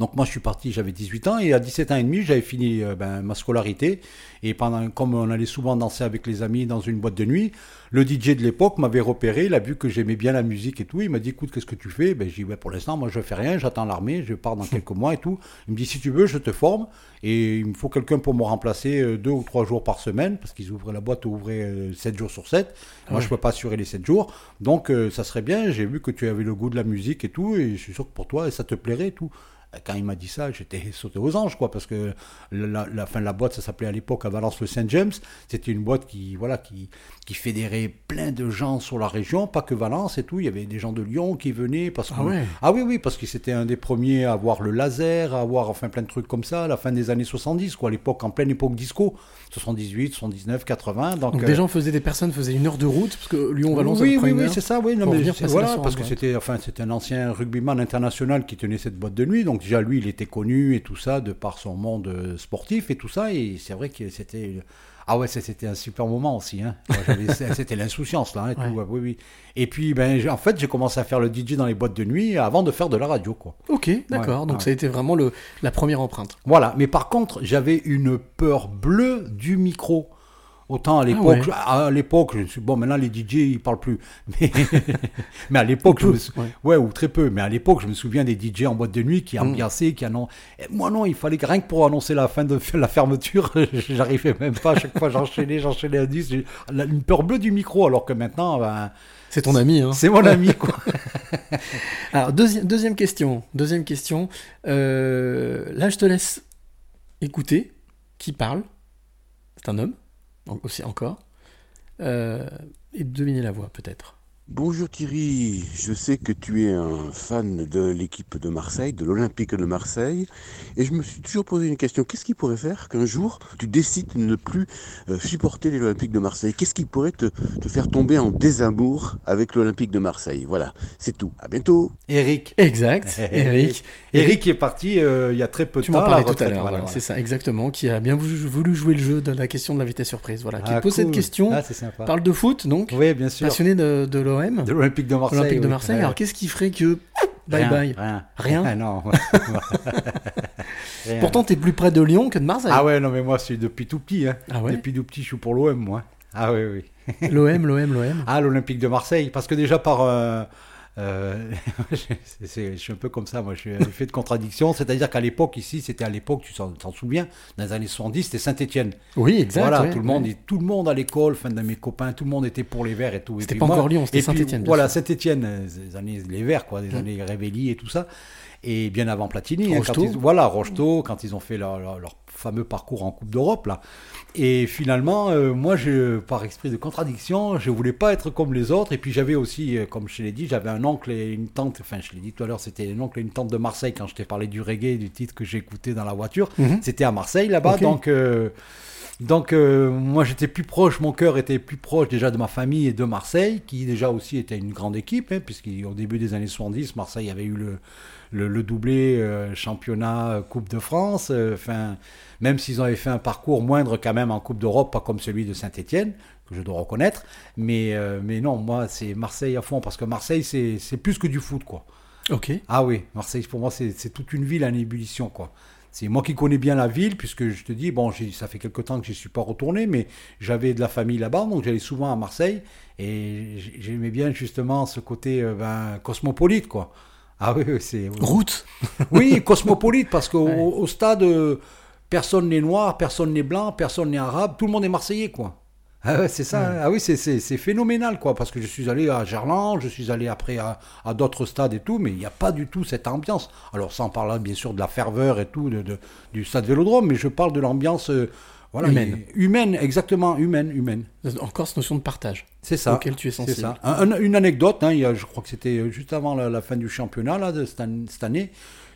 Donc moi je suis parti, j'avais 18 ans et à 17 ans et demi j'avais fini euh, ben, ma scolarité et pendant comme on allait souvent danser avec les amis dans une boîte de nuit, le DJ de l'époque m'avait repéré, il a vu que j'aimais bien la musique et tout, il m'a dit écoute qu'est-ce que tu fais? Ben j'ai dit pour l'instant moi je fais rien, j'attends l'armée, je pars dans (laughs) quelques mois et tout. Il me dit si tu veux je te forme et il me faut quelqu'un pour me remplacer euh, deux ou trois jours par semaine parce qu'ils ouvraient la boîte ouvrait euh, 7 jours sur 7. Ah Moi ouais. je peux pas assurer les 7 jours. Donc euh, ça serait bien, j'ai vu que tu avais le goût de la musique et tout et je suis sûr que pour toi ça te plairait et tout. Quand il m'a dit ça, j'étais sauté aux anges, quoi, parce que la, la fin de la boîte, ça s'appelait à l'époque à Valence le Saint James. C'était une boîte qui, voilà, qui, qui fédérait plein de gens sur la région, pas que Valence et tout. Il y avait des gens de Lyon qui venaient parce que Ah ouais. ah oui, oui, parce que c'était un des premiers à avoir le laser, à avoir enfin plein de trucs comme ça, à la fin des années 70, quoi, à l'époque, en pleine époque disco, 78, 79, 80. Donc, Donc euh, des gens faisaient des personnes faisaient une heure de route parce que Lyon-Valence. oui, oui, oui, c'est ça, oui. Non, mais voilà, parce que c'était, enfin, c'était un ancien rugbyman international qui tenait cette boîte de nuit. Donc déjà, lui, il était connu et tout ça de par son monde euh, sportif et tout ça. Et c'est vrai que c'était, ah ouais, c'était un super moment aussi. Hein. (laughs) C'était l'insouciance là, hein, et tout, Ouais. oui, oui. Et puis, ben, en fait, j'ai commencé à faire le DJ dans les boîtes de nuit avant de faire de la radio, quoi. Ok, d'accord. Ouais, donc ouais. ça a été vraiment le, la première empreinte. Voilà, mais par contre, j'avais une peur bleue du micro. Autant à l'époque, ouais. à l'époque, je suis bon. Maintenant les DJ ils parlent plus, (laughs) mais, mais à l'époque, je me sou- ouais. ouais, ou très peu. Mais à l'époque, je me souviens des DJ en boîte de nuit qui Mm. ambiançaient, qui annon... Et moi non, il fallait que rien que pour annoncer la fin de (laughs) la fermeture, (laughs) j'arrivais même pas. À chaque fois, j'enchaînais, j'enchaînais. J'ai la- une peur bleue du micro, alors que maintenant, ben, C'est ton ami, hein. c'est mon ami quoi. Alors, deuxième, deuxième question. Deuxième question. Euh, là, je te laisse écouter qui parle. C'est un homme, aussi encore. Euh, et deviner la voix, peut-être. Bonjour Thierry, je sais que tu es un fan de l'équipe de Marseille, de l'Olympique de Marseille, et je me suis toujours posé une question. Qu'est-ce qui pourrait faire qu'un jour tu décides de ne plus euh, supporter l'Olympique de Marseille? Qu'est-ce qui pourrait te, te faire tomber en désamour avec l'Olympique de Marseille? Voilà, c'est tout. À bientôt. Eric. Exact, (laughs) Eric. Eric est parti euh, il y a très peu de Tu temps. m'en à la parlais tout à l'heure, voilà, voilà, voilà. c'est ça, exactement, qui a bien voulu, jouer le jeu de la question de l'invité surprise, voilà, qui Ah, pose cette question, Ah, parle de foot, donc, Oui, bien sûr. passionné de, de l'OM, De l'Olympique de Marseille. Olympique de oui. Marseille, Ouais. alors qu'est-ce qui ferait que, bye Rien, bye, Rien. Rien Ah, non. (laughs) Rien. Pourtant, t'es plus près de Lyon que de Marseille. Ah ouais, non, mais moi, c'est depuis tout petit. Hein. Ah ouais Depuis tout petit, je suis pour l'OM, moi. Ah oui, oui. L'OM, l'OM, l'OM. Ah, l'Olympique de Marseille. Parce que déjà, par. euh, euh, (laughs) je suis un peu comme ça, moi, je suis un effet de contradiction. C'est-à-dire qu'à l'époque, ici, c'était à l'époque, tu t'en souviens, dans les années 70, c'était Saint-Etienne. Oui, exact. Voilà, ouais, tout, le monde, ouais. tout le monde à l'école, enfin, de mes copains, tout le monde était pour les Verts et tout. C'était pas moi- encore Lyon, c'était et puis, Saint-Étienne, bien Voilà. Saint-Etienne, euh, années, les Verts, quoi, des Mm. années Révelli et tout ça. Et bien avant Platini, hein, quand ils, voilà, Rocheteau, quand ils ont fait leur, leur- leur fameux parcours en Coupe d'Europe, là. Et finalement, euh, moi, je, par esprit de contradiction, je voulais pas être comme les autres. Et puis j'avais aussi, euh, comme je l'ai dit, j'avais un oncle et une tante. Enfin, je l'ai dit tout à l'heure, c'était un oncle et une tante de Marseille quand je t'ai parlé du reggae, du titre que écouté dans la voiture. Mhm. C'était à Marseille là-bas, donc. euh, donc moi j'étais plus proche, mon cœur était plus proche déjà de ma famille et de Marseille, qui déjà aussi était une grande équipe, hein, puisqu'au début des années 70, Marseille avait eu le, le, le doublé euh, championnat euh, Coupe de France. euh, Enfin, même s'ils avaient fait un parcours moindre quand même en Coupe d'Europe, pas comme celui de Saint-Étienne, que je dois reconnaître. Mais, mais non, moi c'est Marseille à fond, parce que Marseille c'est c'est plus que du foot, quoi. Ok. Ah oui, Marseille, pour moi, c'est toute une ville en ébullition, quoi. C'est moi qui connais bien la ville, puisque je te dis, bon, j'ai- ça fait quelque temps que je n'y suis pas retourné, mais j'avais de la famille là-bas, donc j'allais souvent à Marseille, et j'aimais bien justement ce côté ben, cosmopolite, quoi. Ah oui, c'est... Route. (laughs) Oui, cosmopolite, parce qu'au Ouais. au stade, euh, personne n'est noir, personne n'est blanc, personne n'est arabe, tout le monde est marseillais, quoi. Ah ouais, c'est ça. Ouais. hein. Ah oui, c'est- phénoménal, quoi. Parce que je suis allé à Gerland, je suis allé après à, à d'autres stades et tout, mais il n'y a pas du tout cette ambiance. Alors, sans parler bien sûr de la ferveur et tout de, de- du stade Vélodrome, mais je parle de l'ambiance euh, voilà, Humaine. humaine, exactement, humaine, humaine. Encore cette notion de partage. C'est ça. Auquel tu es C'est sensible. ça. Un- un- une anecdote, hein, il y a- je crois que c'était juste avant la, la fin du championnat là, de cette, an- cette année.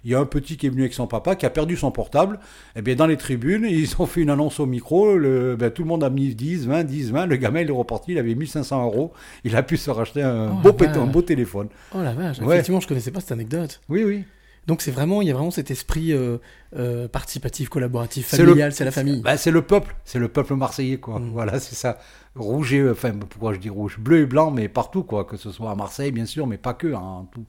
Il y a un petit qui est venu avec son papa qui a perdu son portable. Et bien dans les tribunes, (laughs) ils ont fait une annonce au micro. Le, ben, tout le monde a mis 10, 20, 10, 20. Le gamin il est reparti, il avait 1500 euros. Il a pu se racheter un, Oh beau, un téléphone. Oh la vache, Ouais. effectivement, je connaissais pas cette anecdote. Oui, oui. Donc c'est vraiment, il y a vraiment cet esprit euh, euh, participatif, collaboratif, familial, c'est la famille. Ben, c'est le peuple, c'est le peuple marseillais, quoi. Mm. Voilà, c'est ça. Rouge et, enfin, pourquoi je dis rouge? Bleu et blanc, mais partout, quoi. Que ce soit à Marseille, bien sûr, mais pas que. hein, tout.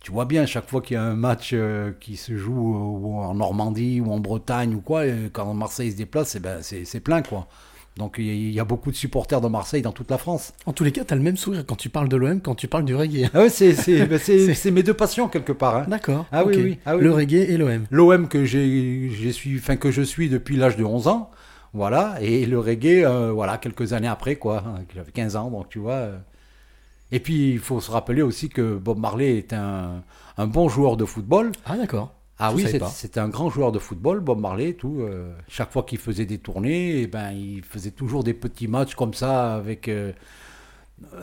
Tu vois bien, chaque fois qu'il y a un match euh, qui se joue ou en Normandie ou en Bretagne ou quoi, quand Marseille se déplace, eh ben, c'est c'est plein, quoi. Donc il y a- beaucoup de supporters de Marseille dans toute la France. En tous les cas, t'as le même sourire quand tu parles de l'OM, quand tu parles du reggae. Ah ouais, c'est c'est- (laughs) c'est- C'est- c'est mes deux passions quelque part. hein. D'accord. Ah oui. Ah oui, le reggae et l'OM. L'OM que suis, enfin que je suis depuis l'âge de 11 ans, voilà, et le reggae, euh, voilà, quelques années après, quoi. hein, J'avais 15 ans, donc tu vois. euh. Et puis il faut se rappeler aussi que Bob Marley est un, un bon joueur de football. Ah d'accord. Ah Je oui, c'était un grand joueur de football, Bob Marley, tout. euh, chaque fois qu'il faisait des tournées, eh ben, il faisait toujours des petits matchs comme ça avec euh,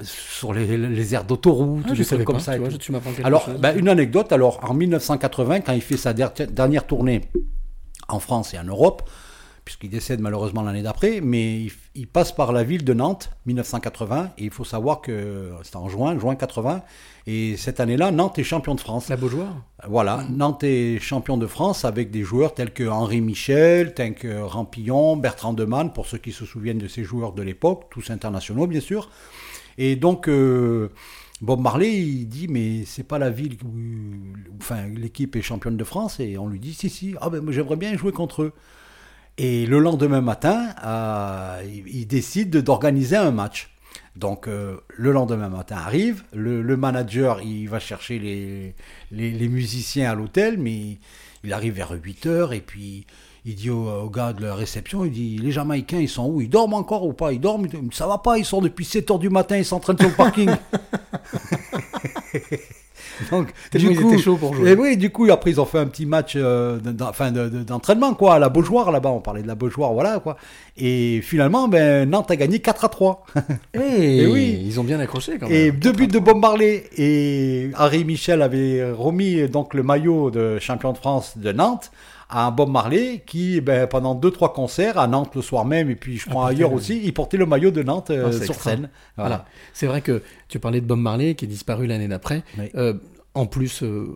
sur les, les aires d'autoroute, Ah, des trucs comme pas, ça. tu vois, tu Alors, ben, une anecdote. Alors, en 1980, quand il fait sa der- dernière tournée en France et en Europe, puisqu'il décède malheureusement l'année d'après, mais il, il passe par la ville de Nantes, 1980, et il faut savoir que c'était en juin, juin 80, et cette année-là, Nantes est champion de France. La Beaujoire Voilà, Nantes est champion de France avec des joueurs tels que Henri Michel, tels que Rampillon, Bertrand Demann, pour ceux qui se souviennent de ces joueurs de l'époque, tous internationaux bien sûr. Et donc, euh, Bob Marley, il dit, mais c'est pas la ville où, enfin, l'équipe est championne de France, et on lui dit, si, si, ah ben j'aimerais bien jouer contre eux. Et le lendemain matin, euh, il, décide de- d'organiser un match. Donc euh, le lendemain matin arrive, le, manager il va chercher les, les, musiciens à l'hôtel, mais il arrive vers 8 heures et puis il dit au, gars de la réception, il dit les Jamaïcains ils sont où? Ils dorment encore ou pas? Ils dorment? Ça va pas, ils sont depuis 7 heures du matin, ils s'entraînent sur le parking. (laughs) (laughs) Donc, du coup, chauds pour jouer. Et oui, du coup, après, ils ont fait un petit match euh, d'entraînement, quoi, à la Beaujoire, là-bas. On parlait de la Beaujoire, voilà, quoi. Et finalement, ben, Nantes a gagné 4 à 3. (laughs) Et, Et oui. ils ont bien accroché quand même. Et deux buts de Bob Marley. Et Harry Michel avait remis donc le maillot de champion de France de Nantes à un Bob Marley qui, ben, pendant deux trois concerts à Nantes le soir même et puis je crois portait ailleurs le- aussi, il portait le maillot de Nantes euh, Ah, c'est sur extra. scène. Voilà. Voilà. C'est vrai que tu parlais de Bob Marley qui est disparu l'année d'après. Oui. Euh, en plus, euh,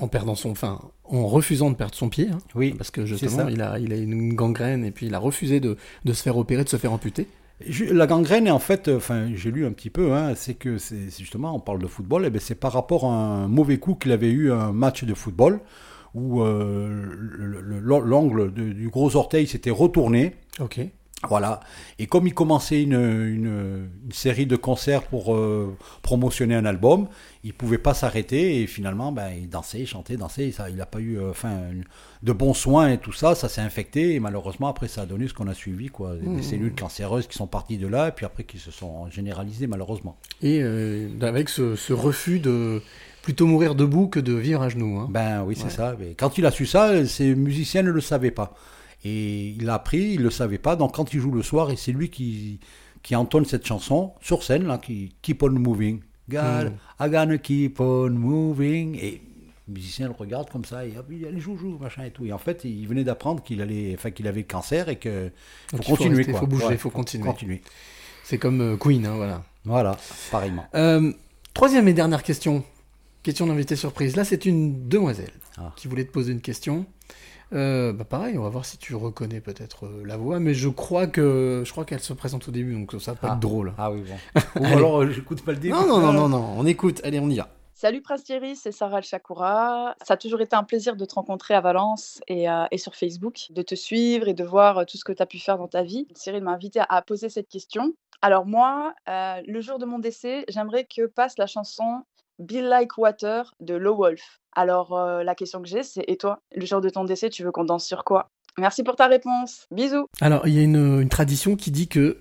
en perdant son, enfin, en refusant de perdre son pied. hein, Oui, parce que justement, il a, il a une gangrène et puis il a refusé de, de se faire opérer, de se faire amputer. La gangrène, en fait, euh, enfin, j'ai lu un petit peu, hein, c'est que c'est justement, on parle de football, et ben c'est par rapport à un mauvais coup qu'il avait eu un match de football où euh, le- le- l'angle du gros orteil s'était retourné. Ok. Voilà. Et comme il commençait une, une, une série de concerts pour euh, promotionner un album, il pouvait pas s'arrêter et finalement, ben, il dansait, il chantait, dansait. Ça, il n'a pas eu, euh, enfin, une- de bons soins et tout ça. Ça s'est infecté et malheureusement après, ça a donné ce qu'on a suivi, quoi, des Mmh. cellules cancéreuses qui sont parties de là et puis après qui se sont généralisées malheureusement. Et euh, avec ce, ce refus de plutôt mourir debout que de vivre à genoux. hein. Ben oui, c'est Ouais. ça. Mais quand il a su ça, ses musiciens ne le savaient pas. Et il l'a appris, il ne le savait pas. Donc quand il joue le soir, et c'est lui qui, qui entonne cette chanson sur scène, là, qui Keep on moving. God, Mm. I gonna keep on moving. Et le musicien le regarde comme ça, et hop, il allait joue, joue, machin et tout. Et en fait, il venait d'apprendre qu'il allait, enfin, qu'il avait le cancer et que faut Donc il faut continuer. rester, quoi. faut bouger, Ouais, faut continuer. continuer. C'est comme euh, Queen, hein, voilà. Voilà, pareillement. Euh, troisième et dernière question. Question d'invité surprise. Là, c'est une demoiselle Ah. qui voulait te poser une question. Euh, bah pareil, on va voir si tu reconnais peut-être euh, la voix, mais je crois que je crois qu'elle se présente au début, donc ça va pas Ah. être drôle. Ah oui, bon. (laughs) Ou alors, euh, j'écoute pas le début. Non, non, non, non, (laughs) non, on écoute. Allez, on y va. Salut Prince Thierry, c'est Sarah Chakura. Ça a toujours été un plaisir de te rencontrer à Valence et, euh, et sur Facebook, de te suivre et de voir tout ce que tu as pu faire dans ta vie. Cyril m'a invité à, à poser cette question. Alors moi, euh, le jour de mon décès, j'aimerais que passe la chanson Be Like Water de Low Wolf. Alors euh, la question que j'ai, c'est et toi, le jour de ton décès, tu veux qu'on danse sur quoi? Merci pour ta réponse. Bisous. Alors, il y a une, une tradition qui dit que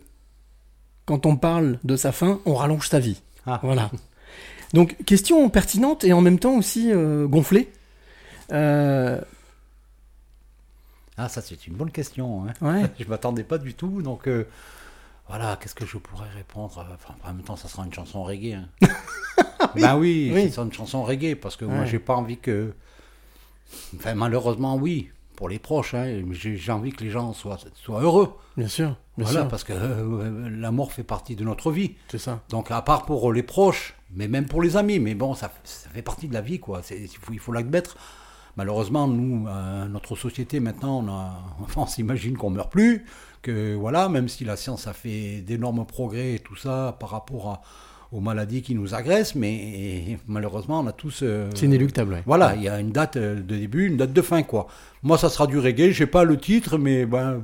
quand on parle de sa fin, on rallonge sa vie. Ah. Voilà. Donc, question pertinente et en même temps aussi euh, gonflée. Euh, Ah, ça, c'est une bonne question. Hein. Ouais. (laughs) je m'attendais pas du tout. Donc, euh, voilà, qu'est-ce que je pourrais répondre Enfin, En même temps, ça sera une chanson reggae. hein. (laughs) ben oui, oui. ça sera une chanson reggae parce que moi, Ouais. j'ai pas envie que. Enfin, malheureusement, oui, pour les proches. Hein, j'ai envie que les gens soient, soient heureux. bien sûr, bien voilà, sûr. parce que euh, la mort fait partie de notre vie. C'est ça. Donc, à part pour les proches, mais même pour les amis, mais bon, ça, ça fait partie de la vie, quoi. Il faut, il faut l'admettre. Malheureusement, nous, euh, notre société, maintenant, on, a, (laughs) on s'imagine qu'on meurt plus, que voilà, même si la science a fait d'énormes progrès et tout ça par rapport à- aux maladies qui nous agressent, mais (laughs) malheureusement, on a tous. euh, C'est inéluctable, ouais. Voilà, Ouais. il y a une date euh, de début, une date de fin, quoi. Moi, ça sera du reggae, j'ai pas le titre, mais ben.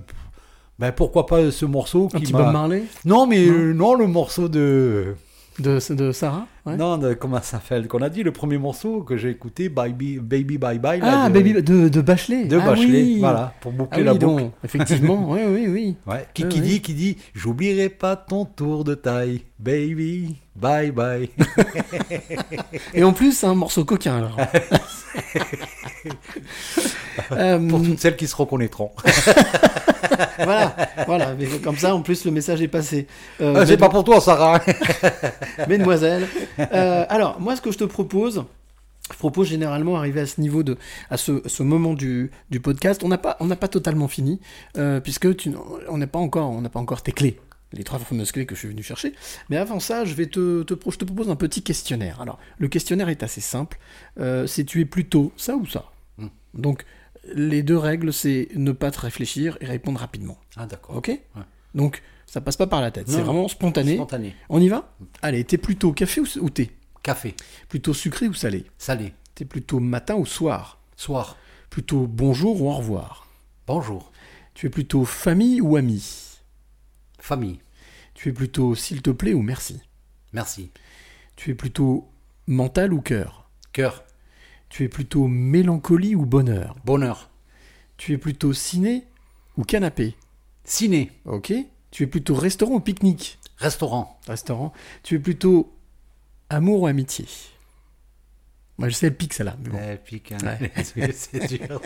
Ben pourquoi pas ce morceau Un qui petit m'a- Bob Marley? Non, mais Non. euh, non, le morceau de. De, de Sarah ouais. Non, de, comment ça s'appelle Qu'on a dit le premier morceau que j'ai écouté, Baby Baby Bye Bye. là, Ah, de, Baby de, de Bachelet. de Ah Bachelet, oui. voilà, pour boucler Ah oui, la boucle. donc, (laughs) effectivement, oui, oui, oui. Ouais, qui, Ouais, qui dit, qui dit, j'oublierai pas ton tour de taille, baby, bye bye. (laughs) Et en plus, c'est un morceau coquin, alors. (laughs) Euh, Pour toutes celles qui se reconnaîtront. (laughs) voilà, voilà. Mais comme ça, en plus, le message est passé. Euh, Ah, c'est pas pour toi, Sarah. Mesdemoiselles. Euh, alors, moi, ce que je te propose, je propose généralement arriver à ce niveau de, à ce, ce moment du, du podcast. On n'a pas, on n'a pas totalement fini, euh, puisque tu, on n'a pas encore, on n'a pas encore tes clés. Les trois fameuses clés que je suis venu chercher. Mais avant ça, je vais te, te, pro- je te propose un petit questionnaire. Alors, le questionnaire est assez simple. Euh, c'est tu es plutôt ça ou ça? Hmm. Donc, les deux règles, c'est ne pas te réfléchir et répondre rapidement. Ah, d'accord. Ok? Donc, ça passe pas par la tête. C'est vraiment spontané. Spontané. On y va? Allez, t'es plutôt café ou, ou thé? Café, Plutôt sucré ou salé? Salé, T'es plutôt matin ou soir? Soir, Plutôt bonjour ou au revoir? Bonjour, Tu es plutôt famille ou ami? Famille. Tu es plutôt s'il te plaît ou merci Merci. Tu es plutôt mental ou cœur? Cœur. Tu es plutôt mélancolie ou bonheur? Bonheur. Tu es plutôt ciné ou canapé? Ciné. Ok. Tu es plutôt restaurant ou pique-nique? Restaurant. Restaurant. Tu es plutôt amour ou amitié? Moi je sais, elle pique celle-là. mais bon. Elle pique, hein. Ouais. (laughs) c'est dur.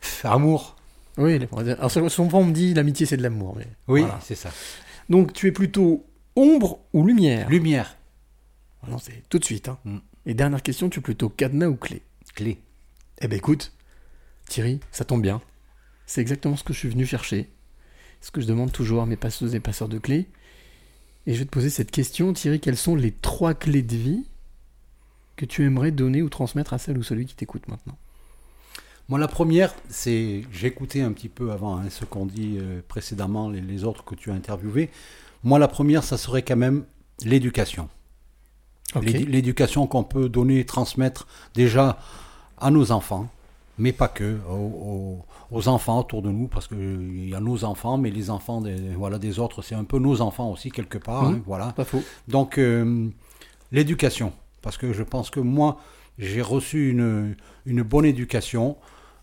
ça. Amour. Oui, alors souvent on me dit l'amitié c'est de l'amour. mais Oui, voilà. c'est ça. Donc tu es plutôt ombre ou lumière? Lumière. Non, c'est tout de suite. Hein. Mm. Et dernière question, tu es plutôt cadenas ou clé? Clé. Eh ben écoute, Thierry, ça tombe bien. C'est exactement ce que je suis venu chercher. Ce que je demande toujours à mes passeuses et passeurs de clés. Et je vais te poser cette question, Thierry, quelles sont les trois clés de vie que tu aimerais donner ou transmettre à celle ou celui qui t'écoute maintenant? Moi, la première, c'est. J'ai écouté un petit peu avant hein, ce qu'ont dit euh, précédemment les, les autres que tu as interviewés. Moi, la première, ça serait quand même l'éducation. L'éducation qu'on peut donner, transmettre déjà à nos enfants, mais pas que, aux, enfants autour de nous, parce qu'il y a nos enfants, mais les enfants des, voilà, des autres, c'est un peu nos enfants aussi, quelque part. Mhm. hein, voilà. Pas faux. Donc, euh, l'éducation, parce que je pense que moi, j'ai reçu une, une bonne éducation,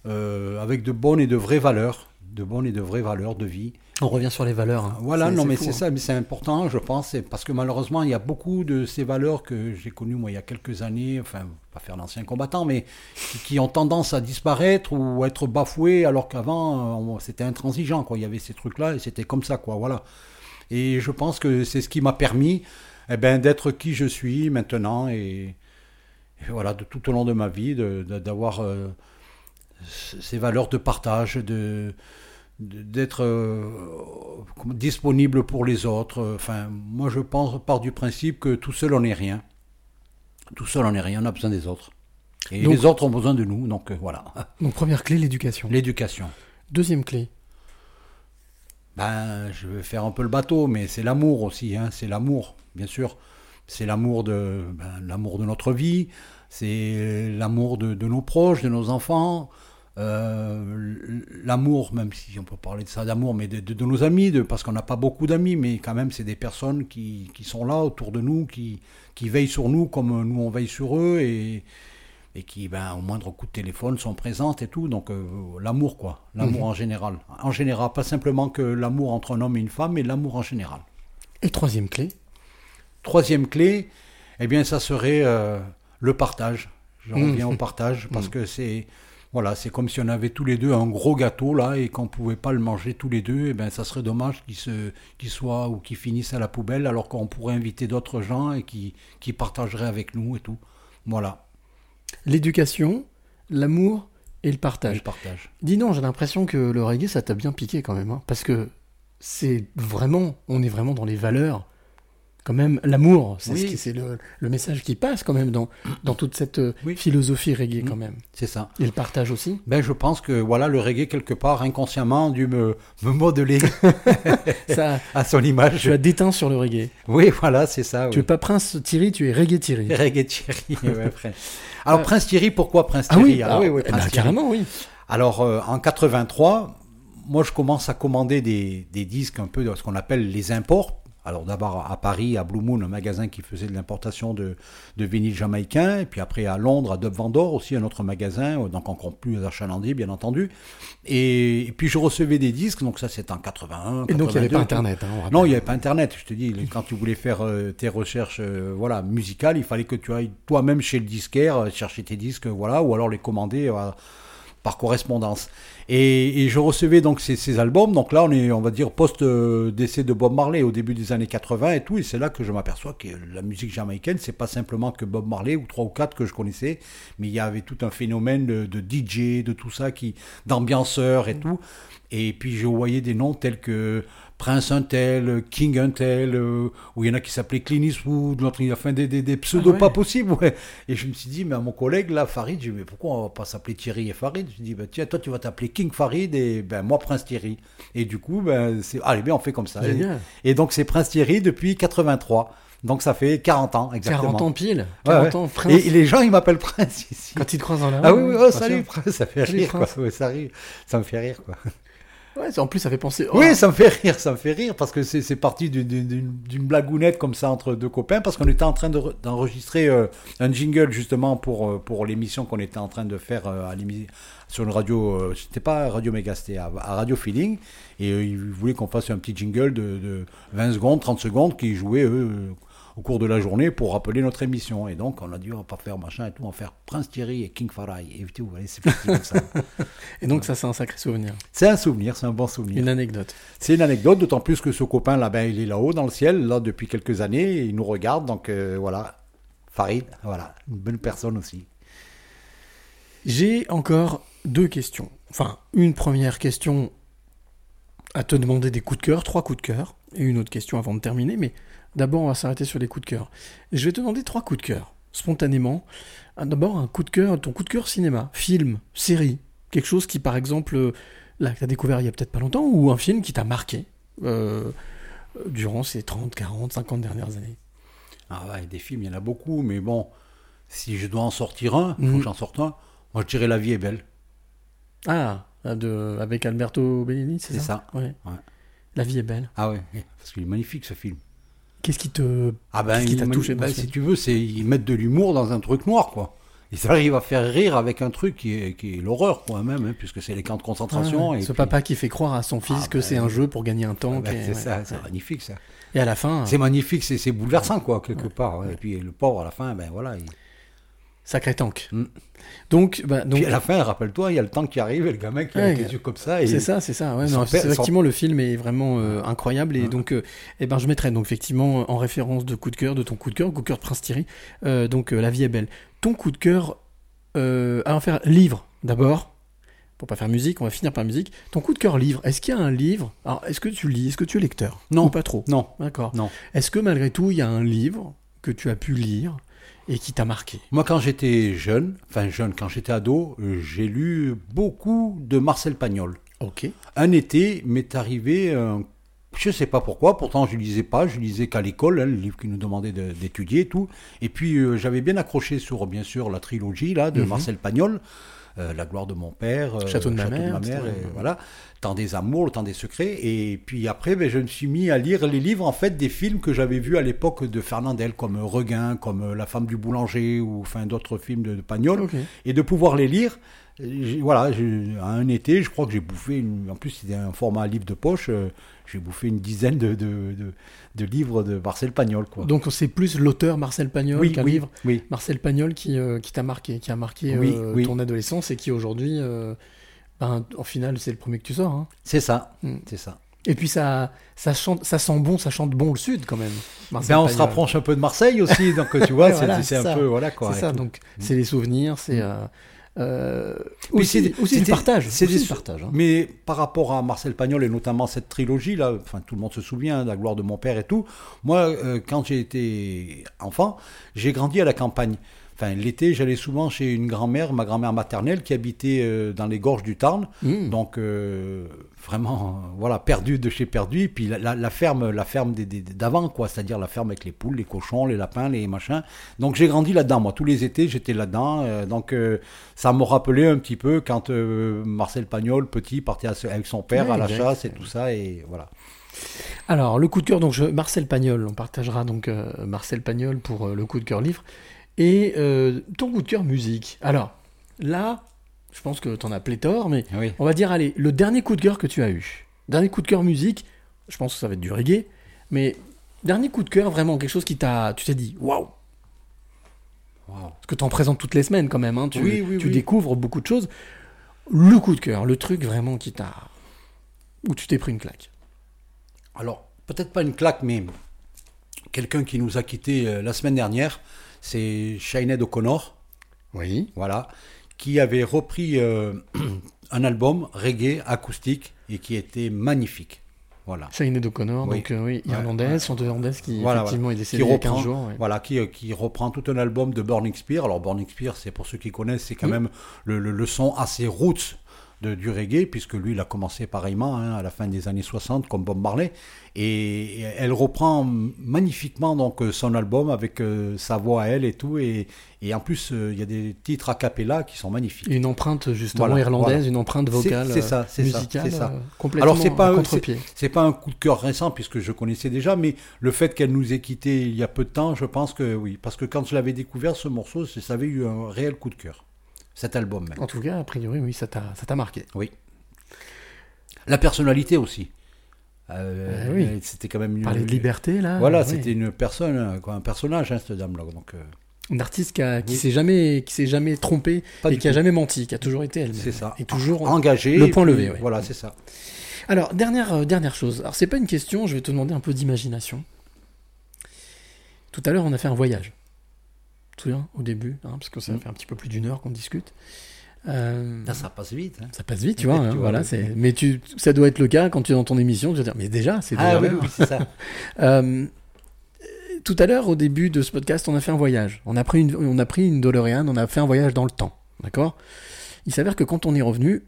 euh, avec de bonnes et de vraies valeurs, de bonnes et de vraies valeurs de vie. On revient sur les valeurs. hein. Voilà, non, mais c'est hein. ça, mais c'est important, je pense, parce que malheureusement, il y a beaucoup de ces valeurs que j'ai connues, moi, il y a quelques années, enfin, pas faire l'ancien combattant, mais qui, ont tendance à disparaître ou à être bafouées, alors qu'avant, euh, c'était intransigeant, quoi. Il y avait ces trucs-là et c'était comme ça, quoi, voilà. Et je pense que c'est ce qui m'a permis, eh ben, d'être qui je suis maintenant et, et voilà, de tout au long de ma vie, de- de- d'avoir euh, ces valeurs de partage, de d'être euh, disponible pour les autres. Enfin, moi, je pense, part du principe que tout seul, on n'est rien. Tout seul, on n'est rien, on a besoin des autres. Et Donc- les autres ont besoin de nous, donc euh, voilà. (laughs) Donc première clé, l'éducation. L'éducation. Deuxième clé. Ben, je vais faire un peu le bateau, mais c'est l'amour aussi, hein, c'est l'amour, bien sûr. C'est l'amour de, ben, l'amour de notre vie, c'est l'amour de, de nos proches, de nos enfants, euh, l'amour, même si on peut parler de ça d'amour, mais de, de- de nos amis, de, parce qu'on n'a pas beaucoup d'amis, mais quand même c'est des personnes qui, qui sont là autour de nous, qui, qui veillent sur nous comme nous on veille sur eux, et, et qui, ben, au moindre coup de téléphone, sont présentes et tout. Donc, euh, l'amour, quoi. L'amour Mhm. en général. En général, pas simplement que l'amour entre un homme et une femme, mais l'amour en général. Et troisième clé? Troisième clé, eh bien, ça serait euh, le partage. Je Mhm. reviens au partage parce Mhm. que c'est. Voilà, c'est comme si on avait tous les deux un gros gâteau là et qu'on pouvait pas le manger tous les deux. Et ben, ça serait dommage qu'il se, soit ou qu'il finisse à la poubelle alors qu'on pourrait inviter d'autres gens et qui, qui partageraient avec nous et tout. Voilà. L'éducation, l'amour et le partage. Le partage. Dis donc, j'ai l'impression que le reggae, ça t'a bien piqué quand même. hein, parce que c'est vraiment, on est vraiment dans les valeurs. Quand même, l'amour, c'est Oui. ce le, le message qui passe quand même dans, dans toute cette euh, philosophie reggae quand même. C'est ça. Et le partage aussi. Ben, je pense que voilà, le reggae, quelque part, inconsciemment, a dû me, me modeler (laughs) Ça- (laughs) à son image. Tu as déteint sur le reggae. Oui, voilà, c'est ça. Tu oui. es pas Prince Thierry, tu es Reggae Thierry. Reggae Thierry, (laughs) ouais, après. Alors, Euh, Prince Thierry, pourquoi Prince Ah Thierry? Oui, Alors, ah oui, oui, Prince Thierry. carrément, oui. Alors, euh, en 83, moi, je commence à commander des, des disques un peu de ce qu'on appelle les imports. Alors, d'abord à Paris, à Blue Moon, un magasin qui faisait de l'importation de, de vinyle jamaïcain. Et puis après, à Londres, à Dub Vendor, aussi un autre magasin. euh, Donc, encore plus à Chalandry, bien entendu. Et, et puis, je recevais des disques. Donc, ça, c'était en 81. Et donc, il y avait 82, pas Internet, hein, on non, il n'y avait pas Internet. Je te dis, quand tu voulais faire euh, tes recherches euh, voilà, musicales, il fallait que tu ailles toi-même chez le disquaire chercher tes disques, voilà, ou alors les commander euh, par correspondance. Et, et je recevais donc ces, ces albums. Donc là, on est, on va dire, post-décès de Bob Marley au début des années 80 et tout. Et c'est là que je m'aperçois que la musique jamaïcaine, c'est pas simplement que Bob Marley ou trois ou quatre que je connaissais, mais il y avait tout un phénomène de, de DJ, de tout ça, qui d'ambianceurs et tout. Et puis je voyais des noms tels que Prince Untel, King Untel, euh, où il y en a qui s'appelaient Clint Eastwood, l'autre il a fait des, des, des pseudos Ah ouais. pas possibles. Ouais. Et je me suis dit, mais à mon collègue là, Farid, j'ai dit, mais pourquoi on va pas s'appeler Thierry et Farid? Je dis, bah, tiens, toi tu vas t'appeler King Farid et ben, moi Prince Thierry. Et du coup, ben, c'est, allez bien, on fait comme ça. Et, et donc c'est Prince Thierry depuis 83. Donc ça fait 40 ans exactement. 40 ans pile. Ouais, 40 ouais. ans, Prince. Et, et les gens, ils m'appellent Prince ici. Quand ils te croisent dans la Ah rue, oui, oui, bien oh, salut Prince, ça fait rire, quoi. Ouais, ça, ça me fait rire, quoi. Ouais, en plus, ça fait penser. oh, Oui, ça me fait rire, ça me fait rire parce que c'est parti d'une- blagounette comme ça entre deux copains parce qu'on était en train de re- d'enregistrer euh, un jingle justement pour, euh, pour l'émission qu'on était en train de faire euh, à sur une radio, euh, c'était pas Radio Méga, c'était à, à Radio Feeling et ils voulaient qu'on fasse un petit jingle de, de 20 secondes, 30 secondes qui jouait eux, au cours de la journée pour rappeler notre émission. Et donc on a dit on va pas faire machin et tout, on va faire Prince Thierry et King Farai et tout, allez, c'est parti comme ça. (laughs) Et donc, ça, c'est un sacré souvenir. C'est un souvenir, c'est un bon souvenir. Une anecdote. C'est une anecdote, d'autant plus que ce copain là, ben, il est là-haut dans le ciel, là depuis quelques années, et il nous regarde, donc euh, voilà. Farid, voilà, une bonne personne aussi. J'ai encore deux questions. Enfin, une première question à te demander des coups de cœur, trois coups de cœur, et une autre question avant de terminer, mais d'abord on va s'arrêter sur les coups de cœur. Je vais te demander trois coups de cœur, spontanément. D'abord un coup de cœur, ton coup de cœur cinéma, film, série, quelque chose qui par exemple, euh, là, que tu as découvert il y a peut-être pas longtemps, ou un film qui t'a marqué euh, durant ces 30, 40, 50 dernières années. Ah ouais, des films, il y en a beaucoup, mais bon, si je dois en sortir un, il faut Mhm. que j'en sorte un. Moi, je dirais La vie est belle. Ah, de, avec Alberto Benigni, c'est C'est ça, ça. Ouais. Ouais. La vie est belle. Ah ouais, parce qu'il est magnifique ce film. Qu'est-ce qui te, Ah ben, qui t'a touché Ben, si tu veux, c'est ils mettent de l'humour dans un truc noir, quoi. Ils arrivent à faire rire avec un truc qui est, qui est l'horreur, quoi, même, hein, puisque c'est les camps de concentration. Ah et ce puis- papa qui fait croire à son fils Ah que ben, c'est un jeu pour gagner un temps. Ah ben, qui est- c'est ouais, ça, c'est magnifique ça. Et à la fin, C'est magnifique, c'est bouleversant quoi, quelque part. ouais. Et puis le pauvre à la fin, ben voilà. il- sacré tank. Mm. Donc, bah, donc Puis à la fin, rappelle-toi, il y a le temps qui arrive et le gamin qui a Ouais, les yeux comme ça. et- c'est ça, c'est ça. Ouais, non, père- c'est- son- effectivement, le film est vraiment euh, incroyable et Ouais. donc, euh, eh ben, je mettrai donc effectivement en référence de coup de cœur, de ton coup de cœur, coup de cœur de Prince Thierry. euh, donc, La vie est belle. Ton coup de cœur, à en faire livre d'abord. Pour pas faire musique, on va finir par musique. Ton coup de cœur livre. Est-ce qu'il y a un livre? Alors, est-ce que tu lis? Est-ce que tu es lecteur? Non. Ou pas trop? Non, D'accord. non. Est-ce que malgré tout, il y a un livre que tu as pu lire et qui t'a marqué? Moi, quand j'étais jeune, enfin jeune, quand j'étais ado, euh, j'ai lu beaucoup de Marcel Pagnol. Ok. Un été m'est arrivé, un- je sais pas pourquoi, pourtant je lisais pas, je lisais qu'à l'école, hein, le livre qui nous demandait de- d'étudier et tout. Et puis euh, j'avais bien accroché sur, bien sûr, la trilogie là de Mhm. Marcel Pagnol, La gloire de mon père, euh, Château de ma mère, et c'était- voilà, Temps des amours, le temps des secrets. Et puis après, ben, je me suis mis à lire les livres en fait des films que j'avais vus à l'époque de Fernandel, comme Regain, comme euh, La femme du boulanger ou enfin d'autres films de, de Pagnol et de pouvoir les lire. Voilà, un été, je crois que j'ai bouffé, une- en plus c'était un format livre de poche, euh, j'ai bouffé une dizaine de, de, de- de livres de Marcel Pagnol. Quoi. Donc c'est plus l'auteur Marcel Pagnol oui, qu'un oui, livre oui. Marcel Pagnol qui, euh, qui t'a marqué, qui a marqué euh, ton adolescence et qui aujourd'hui, euh, ben, en final, c'est le premier que tu sors. hein. C'est ça, Mm. c'est ça. Et puis ça, ça, chante, ça sent bon, ça chante bon le sud quand même. Ben, on se rapproche un peu de Marseille aussi, donc tu (laughs) vois, c'est voilà, un peu voilà quoi. C'est ça, tout. donc c'est les souvenirs, c'est euh, euh, aussi, c'est- aussi du partage. c'est du partage. hein. Mais par rapport à Marcel Pagnol et notamment cette trilogie là, enfin tout le monde se souvient de la gloire de mon père et tout. Moi, euh, quand j'ai été enfant, j'ai grandi à la campagne. Enfin, l'été, j'allais souvent chez une grand-mère, ma grand-mère maternelle, qui habitait euh, dans les gorges du Tarn. Mm. Donc, euh, vraiment, voilà, perdu de chez perdu. Puis la, la- la ferme, la ferme d'avant, quoi. C'est-à-dire la ferme avec les poules, les cochons, les lapins, les machins. Donc, j'ai grandi là-dedans, moi. Tous les étés, j'étais là-dedans. euh, donc, ça me rappelait un petit peu quand Marcel Pagnol, petit, partait à- avec son père Ouais, à la exact. chasse et tout ça. Et voilà. Alors, le coup de cœur, donc je- Marcel Pagnol, on partagera donc euh, Marcel Pagnol pour euh, le coup de cœur livre. Et euh, ton coup de cœur musique. Alors, là, je pense que tu en as pléthore, mais Oui. on va dire, allez, le dernier coup de cœur que tu as eu. Dernier coup de cœur musique, je pense que ça va être du reggae, mais dernier coup de cœur, vraiment quelque chose qui t'a. Tu t'es dit, waouh! Parce que tu en présentes toutes les semaines quand même, hein, tu, Oui, oui, tu découvres beaucoup de choses. Le coup de cœur, le truc vraiment qui t'a. où tu t'es pris une claque. Alors, peut-être pas une claque, mais quelqu'un qui nous a quittés euh, la semaine dernière, c'est Sinead O'Connor. Oui. Voilà. Qui avait repris euh, (clears throat) un album reggae acoustique et qui était magnifique. Voilà. Sinead O'Connor, Oui. donc euh, oui, irlandaise, ouais. chanteuse irlandaise qui Voilà, effectivement voilà. est décédée Qui il y a reprend, 15 jours. ouais. Voilà, qui, qui reprend tout un album de Burning Spear. Alors Burning Spear, c'est pour ceux qui connaissent, c'est quand même le, le, le son assez roots de, du reggae, puisque lui, il a commencé pareillement hein, à la fin des années 60, comme Bob Marley. Et, elle reprend magnifiquement donc euh, son album avec euh, sa voix à elle et tout. Et, et en plus, euh, il y a des titres a cappella qui sont magnifiques. Une empreinte justement Voilà, irlandaise, voilà. une empreinte vocale, c'est ça, c'est ça, musicale, c'est ça. euh, complètement Alors c'est pas contre-pied. c'est- pas un coup de cœur récent puisque je connaissais déjà, mais le fait qu'elle nous ait quittés il y a peu de temps, je pense que oui, parce que quand je l'avais découvert ce morceau, ça avait eu un réel coup de cœur. Cet album même. En tout cas, a priori, oui, ça t'a marqué. Oui. La personnalité aussi. Euh, Eh oui. C'était quand même une. Parler de liberté, là, Voilà, oui. c'était une personne, euh, quoi, un personnage, hein, cette dame-là. Donc. euh, Une artiste qui, Oui. s'est jamais, qui s'est jamais trompée Pas et qui a tout. jamais menti, qui a toujours été elle-même. C'est ça. Et toujours Engagée, Le point puis, levé. ouais. voilà, c'est ça. Alors dernière euh, dernière chose. Alors c'est pas une question. Je vais te demander un peu d'imagination. Tout à l'heure, on a fait un voyage. Te souviens au début, hein, parce que ça Mm. fait un petit peu plus d'une heure qu'on discute. Euh, Là, ça passe vite. hein. Ça passe vite, tu vois. (laughs) hein, Tu voilà, c'est. Mais tu, ça doit être le cas quand tu es dans ton émission. Tu vas dire, mais déjà, c'est déjà Ah oui, l'heure. oui, c'est ça. (laughs) Euh, tout à l'heure, au début de ce podcast, on a fait un voyage. On a pris une, on a pris une DeLorean, on a fait un voyage dans le temps. D'accord? Il s'avère que quand on est revenu,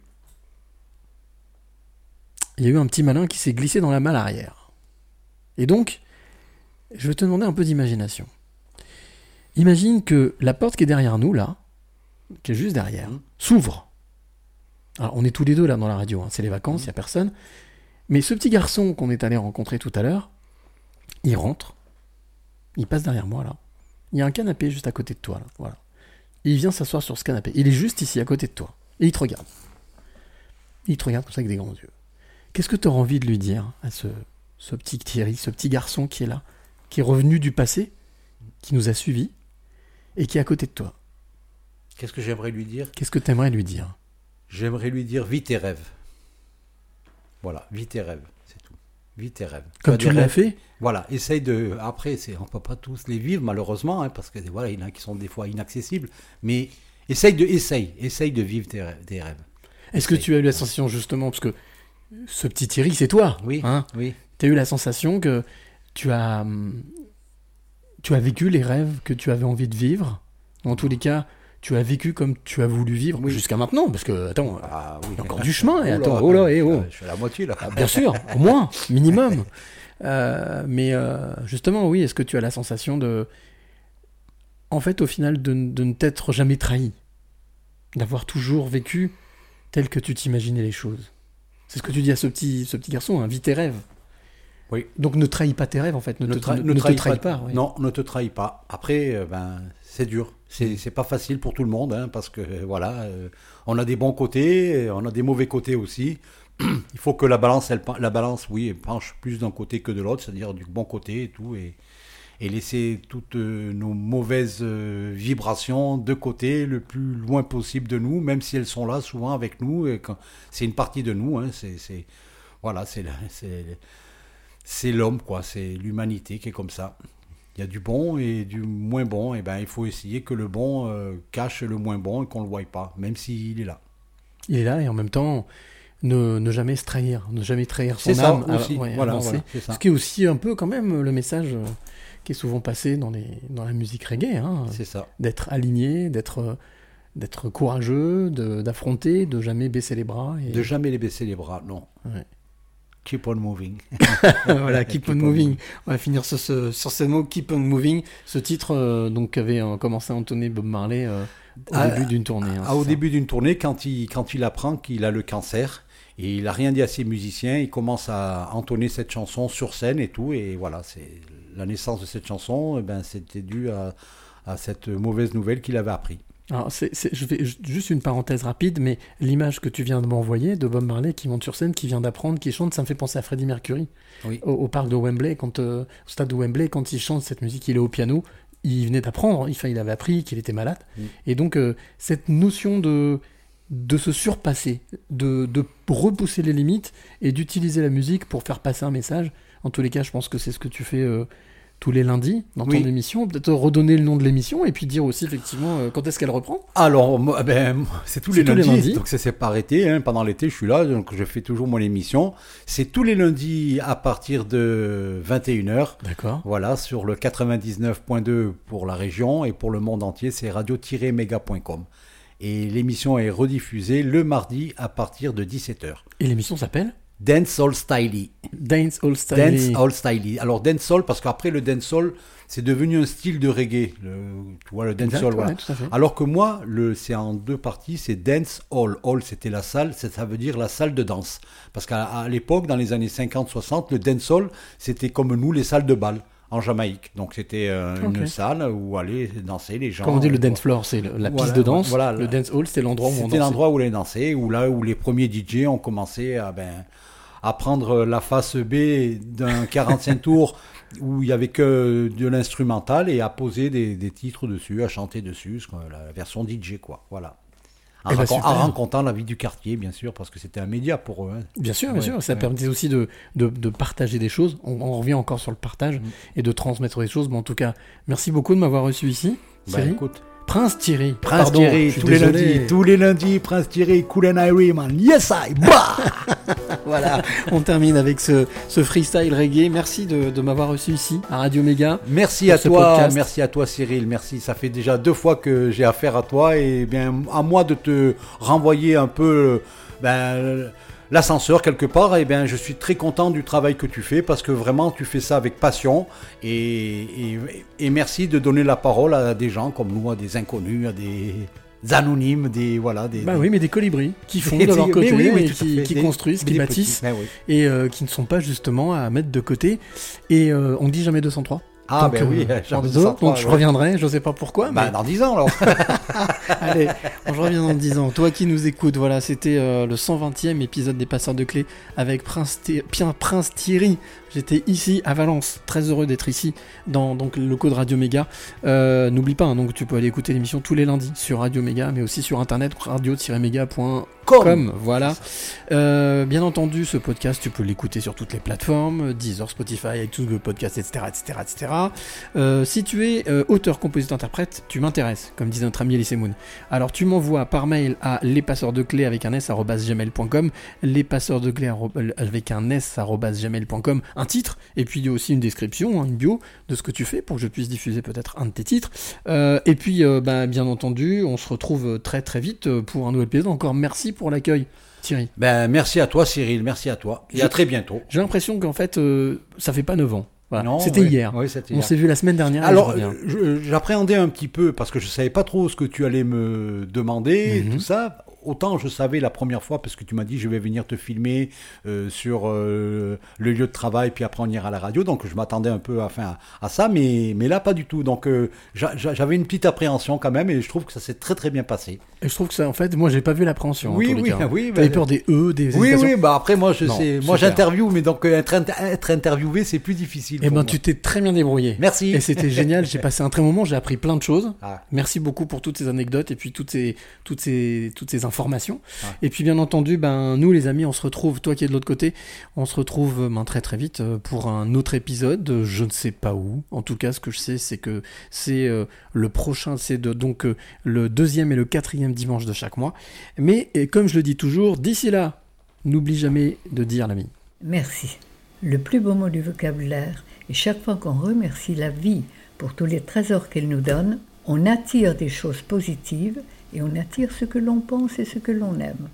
il y a eu un petit malin qui s'est glissé dans la malle arrière. Et donc, je vais te demander un peu d'imagination. Imagine que la porte qui est derrière nous, là, qui est juste derrière, s'ouvre. Alors, on est tous les deux là dans la radio, hein, c'est les vacances, il n'y a personne. Mais ce petit garçon qu'on est allé rencontrer tout à l'heure, il rentre, il passe derrière moi là. Il y a un canapé juste à côté de toi là, voilà. Il vient s'asseoir sur ce canapé. Il est juste ici à côté de toi. Et il te regarde. Il te regarde comme ça avec des grands yeux. Qu'est-ce que tu auras envie de lui dire à ce, ce petit Thierry, ce petit garçon qui est là, qui est revenu du passé, qui nous a suivis? Et qui est à côté de toi Qu'est-ce que j'aimerais lui dire? Qu'est-ce que tu aimerais lui dire? J'aimerais lui dire vis tes rêves. Voilà, vis tes rêves, c'est tout. Vis tes rêves. Comme tu l'as fait? Voilà, essaye de. Après, on peut pas tous les vivre malheureusement, hein, parce que voilà, il y en a qui sont des fois inaccessibles. Mais essaye de, essaye, essaye de vivre tes rêves. Tes rêves. Est-ce que tu as eu la sensation justement, parce que ce petit Thierry, c'est toi Oui, hein? oui. Tu as eu la sensation que tu as, hum, tu as vécu les rêves que tu avais envie de vivre. En tous les cas, tu as vécu comme tu as voulu vivre jusqu'à maintenant. Parce que, attends, il y a encore du chemin. Et Oh là, attends, oh là, oh. Je suis à la moitié là. Ah, bien sûr, au moins, (laughs) minimum. Euh, mais euh, justement, oui, est-ce que tu as la sensation de. En fait, au final, de, de ne t'être jamais trahi? D'avoir toujours vécu tel que tu t'imaginais les choses? C'est ce que tu dis à ce petit, ce petit garçon, hein, vis tes rêves. Oui. Donc ne trahis pas tes rêves, en fait. Ne, ne, te, tra- ne- ne ne te trahis pas. Non, ne te trahis pas. Après, euh, ben, c'est dur. C'est c'est pas facile pour tout le monde, hein, parce que euh, voilà, euh, on a des bons côtés, et on a des mauvais côtés aussi. (clears throat) Il faut que la balance, elle, la balance, oui, penche plus d'un côté que de l'autre, c'est-à-dire du bon côté et tout, et, et laisser toutes euh, nos mauvaises euh, vibrations de côté le plus loin possible de nous, même si elles sont là souvent avec nous. C'est une partie de nous. Hein, c'est voilà, c'est c'est l'homme, quoi. C'est l'humanité qui est comme ça. Il y a du bon et du moins bon. Et ben, il faut essayer que le bon euh, cache le moins bon et qu'on le voie pas, même s'il est là. Il est là et en même temps, ne, ne jamais se trahir, ne jamais trahir son ça, âme. aussi. ouais, Voilà, ça. Ce qui est aussi un peu quand même le message euh, qui est souvent passé dans, les, dans la musique reggae. Hein, C'est ça. D'être aligné, d'être d'être courageux, de- d'affronter, de, jamais baisser les bras. Et... De jamais les baisser les bras, non. Ouais. Keep on moving. (laughs) voilà, keep, on, moving. On va finir sur ce, sur ce mot, keep on moving. Ce titre euh, donc avait euh, commencé à entonner Bob Marley euh, au Ah, début d'une tournée. hein, ah, au ça début d'une tournée, quand il, quand il apprend qu'il a le cancer, et il a rien dit à ses musiciens, il commence à entonner cette chanson sur scène et tout, et voilà, c'est la naissance de cette chanson, eh ben, c'était dû à, à cette mauvaise nouvelle qu'il avait appris. Alors, c'est, c'est- je fais ju- juste une parenthèse rapide, mais l'image que tu viens de m'envoyer de Bob Marley qui monte sur scène, qui vient d'apprendre, qui chante, ça me fait penser à Freddie Mercury Oui. au, au parc de Wembley, quand, euh, au stade de Wembley, quand il chante cette musique, il est au piano, il venait d'apprendre, enfin, il avait appris qu'il était malade, Mm. et donc euh, cette notion de de se surpasser, de, de repousser les limites et d'utiliser la musique pour faire passer un message. En tous les cas, je pense que c'est ce que tu fais euh, tous les lundis dans Oui. ton émission. Peut-être redonner le nom de l'émission et puis dire aussi effectivement euh, quand est-ce qu'elle reprend? Alors, moi, ben, c'est tous, les, tous les lundis. donc ça s'est pas arrêté. hein. Pendant l'été, je suis là, donc je fais toujours mon émission. C'est tous les lundis à partir de 21h. D'accord. Voilà, sur le 99.2 pour la région et pour le monde entier, c'est radio-méga.com. Et l'émission est rediffusée le mardi à partir de 17h. Et l'émission s'appelle? Dance All Styly. Dance All Styly. Dance All Styly. Alors Dancehall, parce qu'après le dancehall, c'est devenu un style de reggae. Le, tu vois, le dancehall, ouais, voilà. Alors que moi, c'est en deux parties, c'est Dance Hall. Hall, c'était la salle, ça, veut dire la salle de danse. Parce qu'à l'époque, dans les années 50-60, le dancehall, c'était comme nous, les salles de bal en Jamaïque. Donc c'était euh, une salle où allaient danser les gens. Comme on dit, le Euh, dance floor, c'est la voilà, piste de danse. voilà, le dance hall, c'était l'endroit où on C'était dansait. l'endroit où on allait danser, où là où les premiers DJ ont commencé à, ben, à prendre la face B d'un (laughs) 45 tours où il y avait que de l'instrumental et à poser des, des titres dessus, à chanter dessus, la version DJ quoi. Voilà. En, Eh ben, en racontant la vie du quartier, bien sûr, parce que c'était un média pour eux. hein. Bien sûr, bien Ouais, sûr. Ça ouais. permettait aussi de, de, de partager des choses. On, on revient encore sur le partage et de transmettre des choses. Mais en tout cas, merci beaucoup de m'avoir reçu ici. Bah, écoute. Prince Thierry. Prince Pardon, Thierry, tous les lundis, tous les lundis, Prince Thierry, Cool and Irie, man. Yes, I, bah (laughs) Voilà, on termine avec ce, ce freestyle reggae. Merci de, de m'avoir reçu ici à Radio Méga. Merci à toi, podcast. merci à toi Cyril, merci. Ça fait déjà deux fois que j'ai affaire à toi et bien à moi de te renvoyer un peu ben, l'ascenseur quelque part. Et bien je suis très content du travail que tu fais parce que vraiment tu fais ça avec passion et, et, et merci de donner la parole à des gens comme nous, à des inconnus, à des anonymes, des voilà des. Bah des- oui, mais des colibris qui font Des- de leur côté, oui, oui, et tout à qui, fait. qui Des- construisent, qui bâtissent, petits, ouais, oui. et euh, qui ne sont pas justement à mettre de côté. Et euh, on dit jamais 203. Ah, Donc, ben oui, euh, (laughs) donc, 203, donc je ouais. reviendrai, je sais pas pourquoi. Bah, mais- dans 10 ans alors. (laughs) Allez, je reviens dans 10 ans. Toi qui nous écoutes, voilà, c'était euh, le 120e épisode des Passeurs de Clés avec Prince, Prince Thierry. J'étais ici à Valence, très heureux d'être ici dans donc, le locaux de Radio Méga. Euh, N'oublie pas, hein, donc tu peux aller écouter l'émission tous les lundis sur Radio Méga, mais aussi sur internet radio-méga.com. Voilà. Euh, bien entendu, ce podcast, tu peux l'écouter sur toutes les plateformes, Deezer, Spotify, iTunes, Google Podcast, etc., etc., etc. Euh, si tu es euh, auteur, compositeur, interprète, tu m'intéresses, comme disait notre ami Elise Moon. Alors tu m'envoies par mail à lespasseursdeclés avec un s gmail.com, lespasseursdeclés arro- euh, avec un s gmail.com, un titre et puis aussi une description, hein, une bio de ce que tu fais pour que je puisse diffuser peut-être un de tes titres. Euh, et puis euh, bah, bien entendu, on se retrouve très très vite euh, pour un nouvel épisode. Encore merci pour l'accueil, Thierry. Ben merci à toi Cyril, merci à toi. Et à très bientôt. J'ai l'impression qu'en fait, euh, ça fait pas 9 ans. Voilà. Non, C'était oui, hier. oui, on s'est vu la semaine dernière. Alors, j'appréhendais un petit peu parce que je savais pas trop ce que tu allais me demander, Mhm. tout ça. Autant je savais la première fois parce que tu m'as dit je vais venir te filmer euh, sur euh, le lieu de travail puis après on ira à la radio donc je m'attendais un peu à, enfin, à, à ça mais, mais là pas du tout donc euh, j'a- j'a- j'avais une petite appréhension quand même et je trouve que ça s'est très très bien passé. Et je trouve que ça, en fait, moi, j'ai pas vu l'appréhension. en Oui, oui, cas. oui, T'avais bah, peur des E, des Oui oui bah après moi je Non, sais moi j'interviewe mais donc être, inter- être interviewé c'est plus difficile. Eh pour ben, moi. tu t'es très bien débrouillé. Merci. Et c'était génial. (laughs) J'ai passé un très bon moment. J'ai appris plein de choses. Ah. Merci beaucoup pour toutes ces anecdotes et puis toutes ces, toutes ces, toutes ces informations. Ah. Et puis, bien entendu, ben, nous, les amis, on se retrouve, toi qui es de l'autre côté, on se retrouve euh, ben, très très vite euh, pour un autre épisode. Je ne sais pas où. En tout cas, ce que je sais, c'est que c'est euh, le prochain, c'est de, donc euh, le deuxième et le quatrième dimanche de chaque mois. Mais, et comme je le dis toujours, d'ici là, n'oublie jamais de dire l'ami. Merci. Le plus beau mot du vocabulaire. Et chaque fois qu'on remercie la vie pour tous les trésors qu'elle nous donne, on attire des choses positives et on attire ce que l'on pense et ce que l'on aime.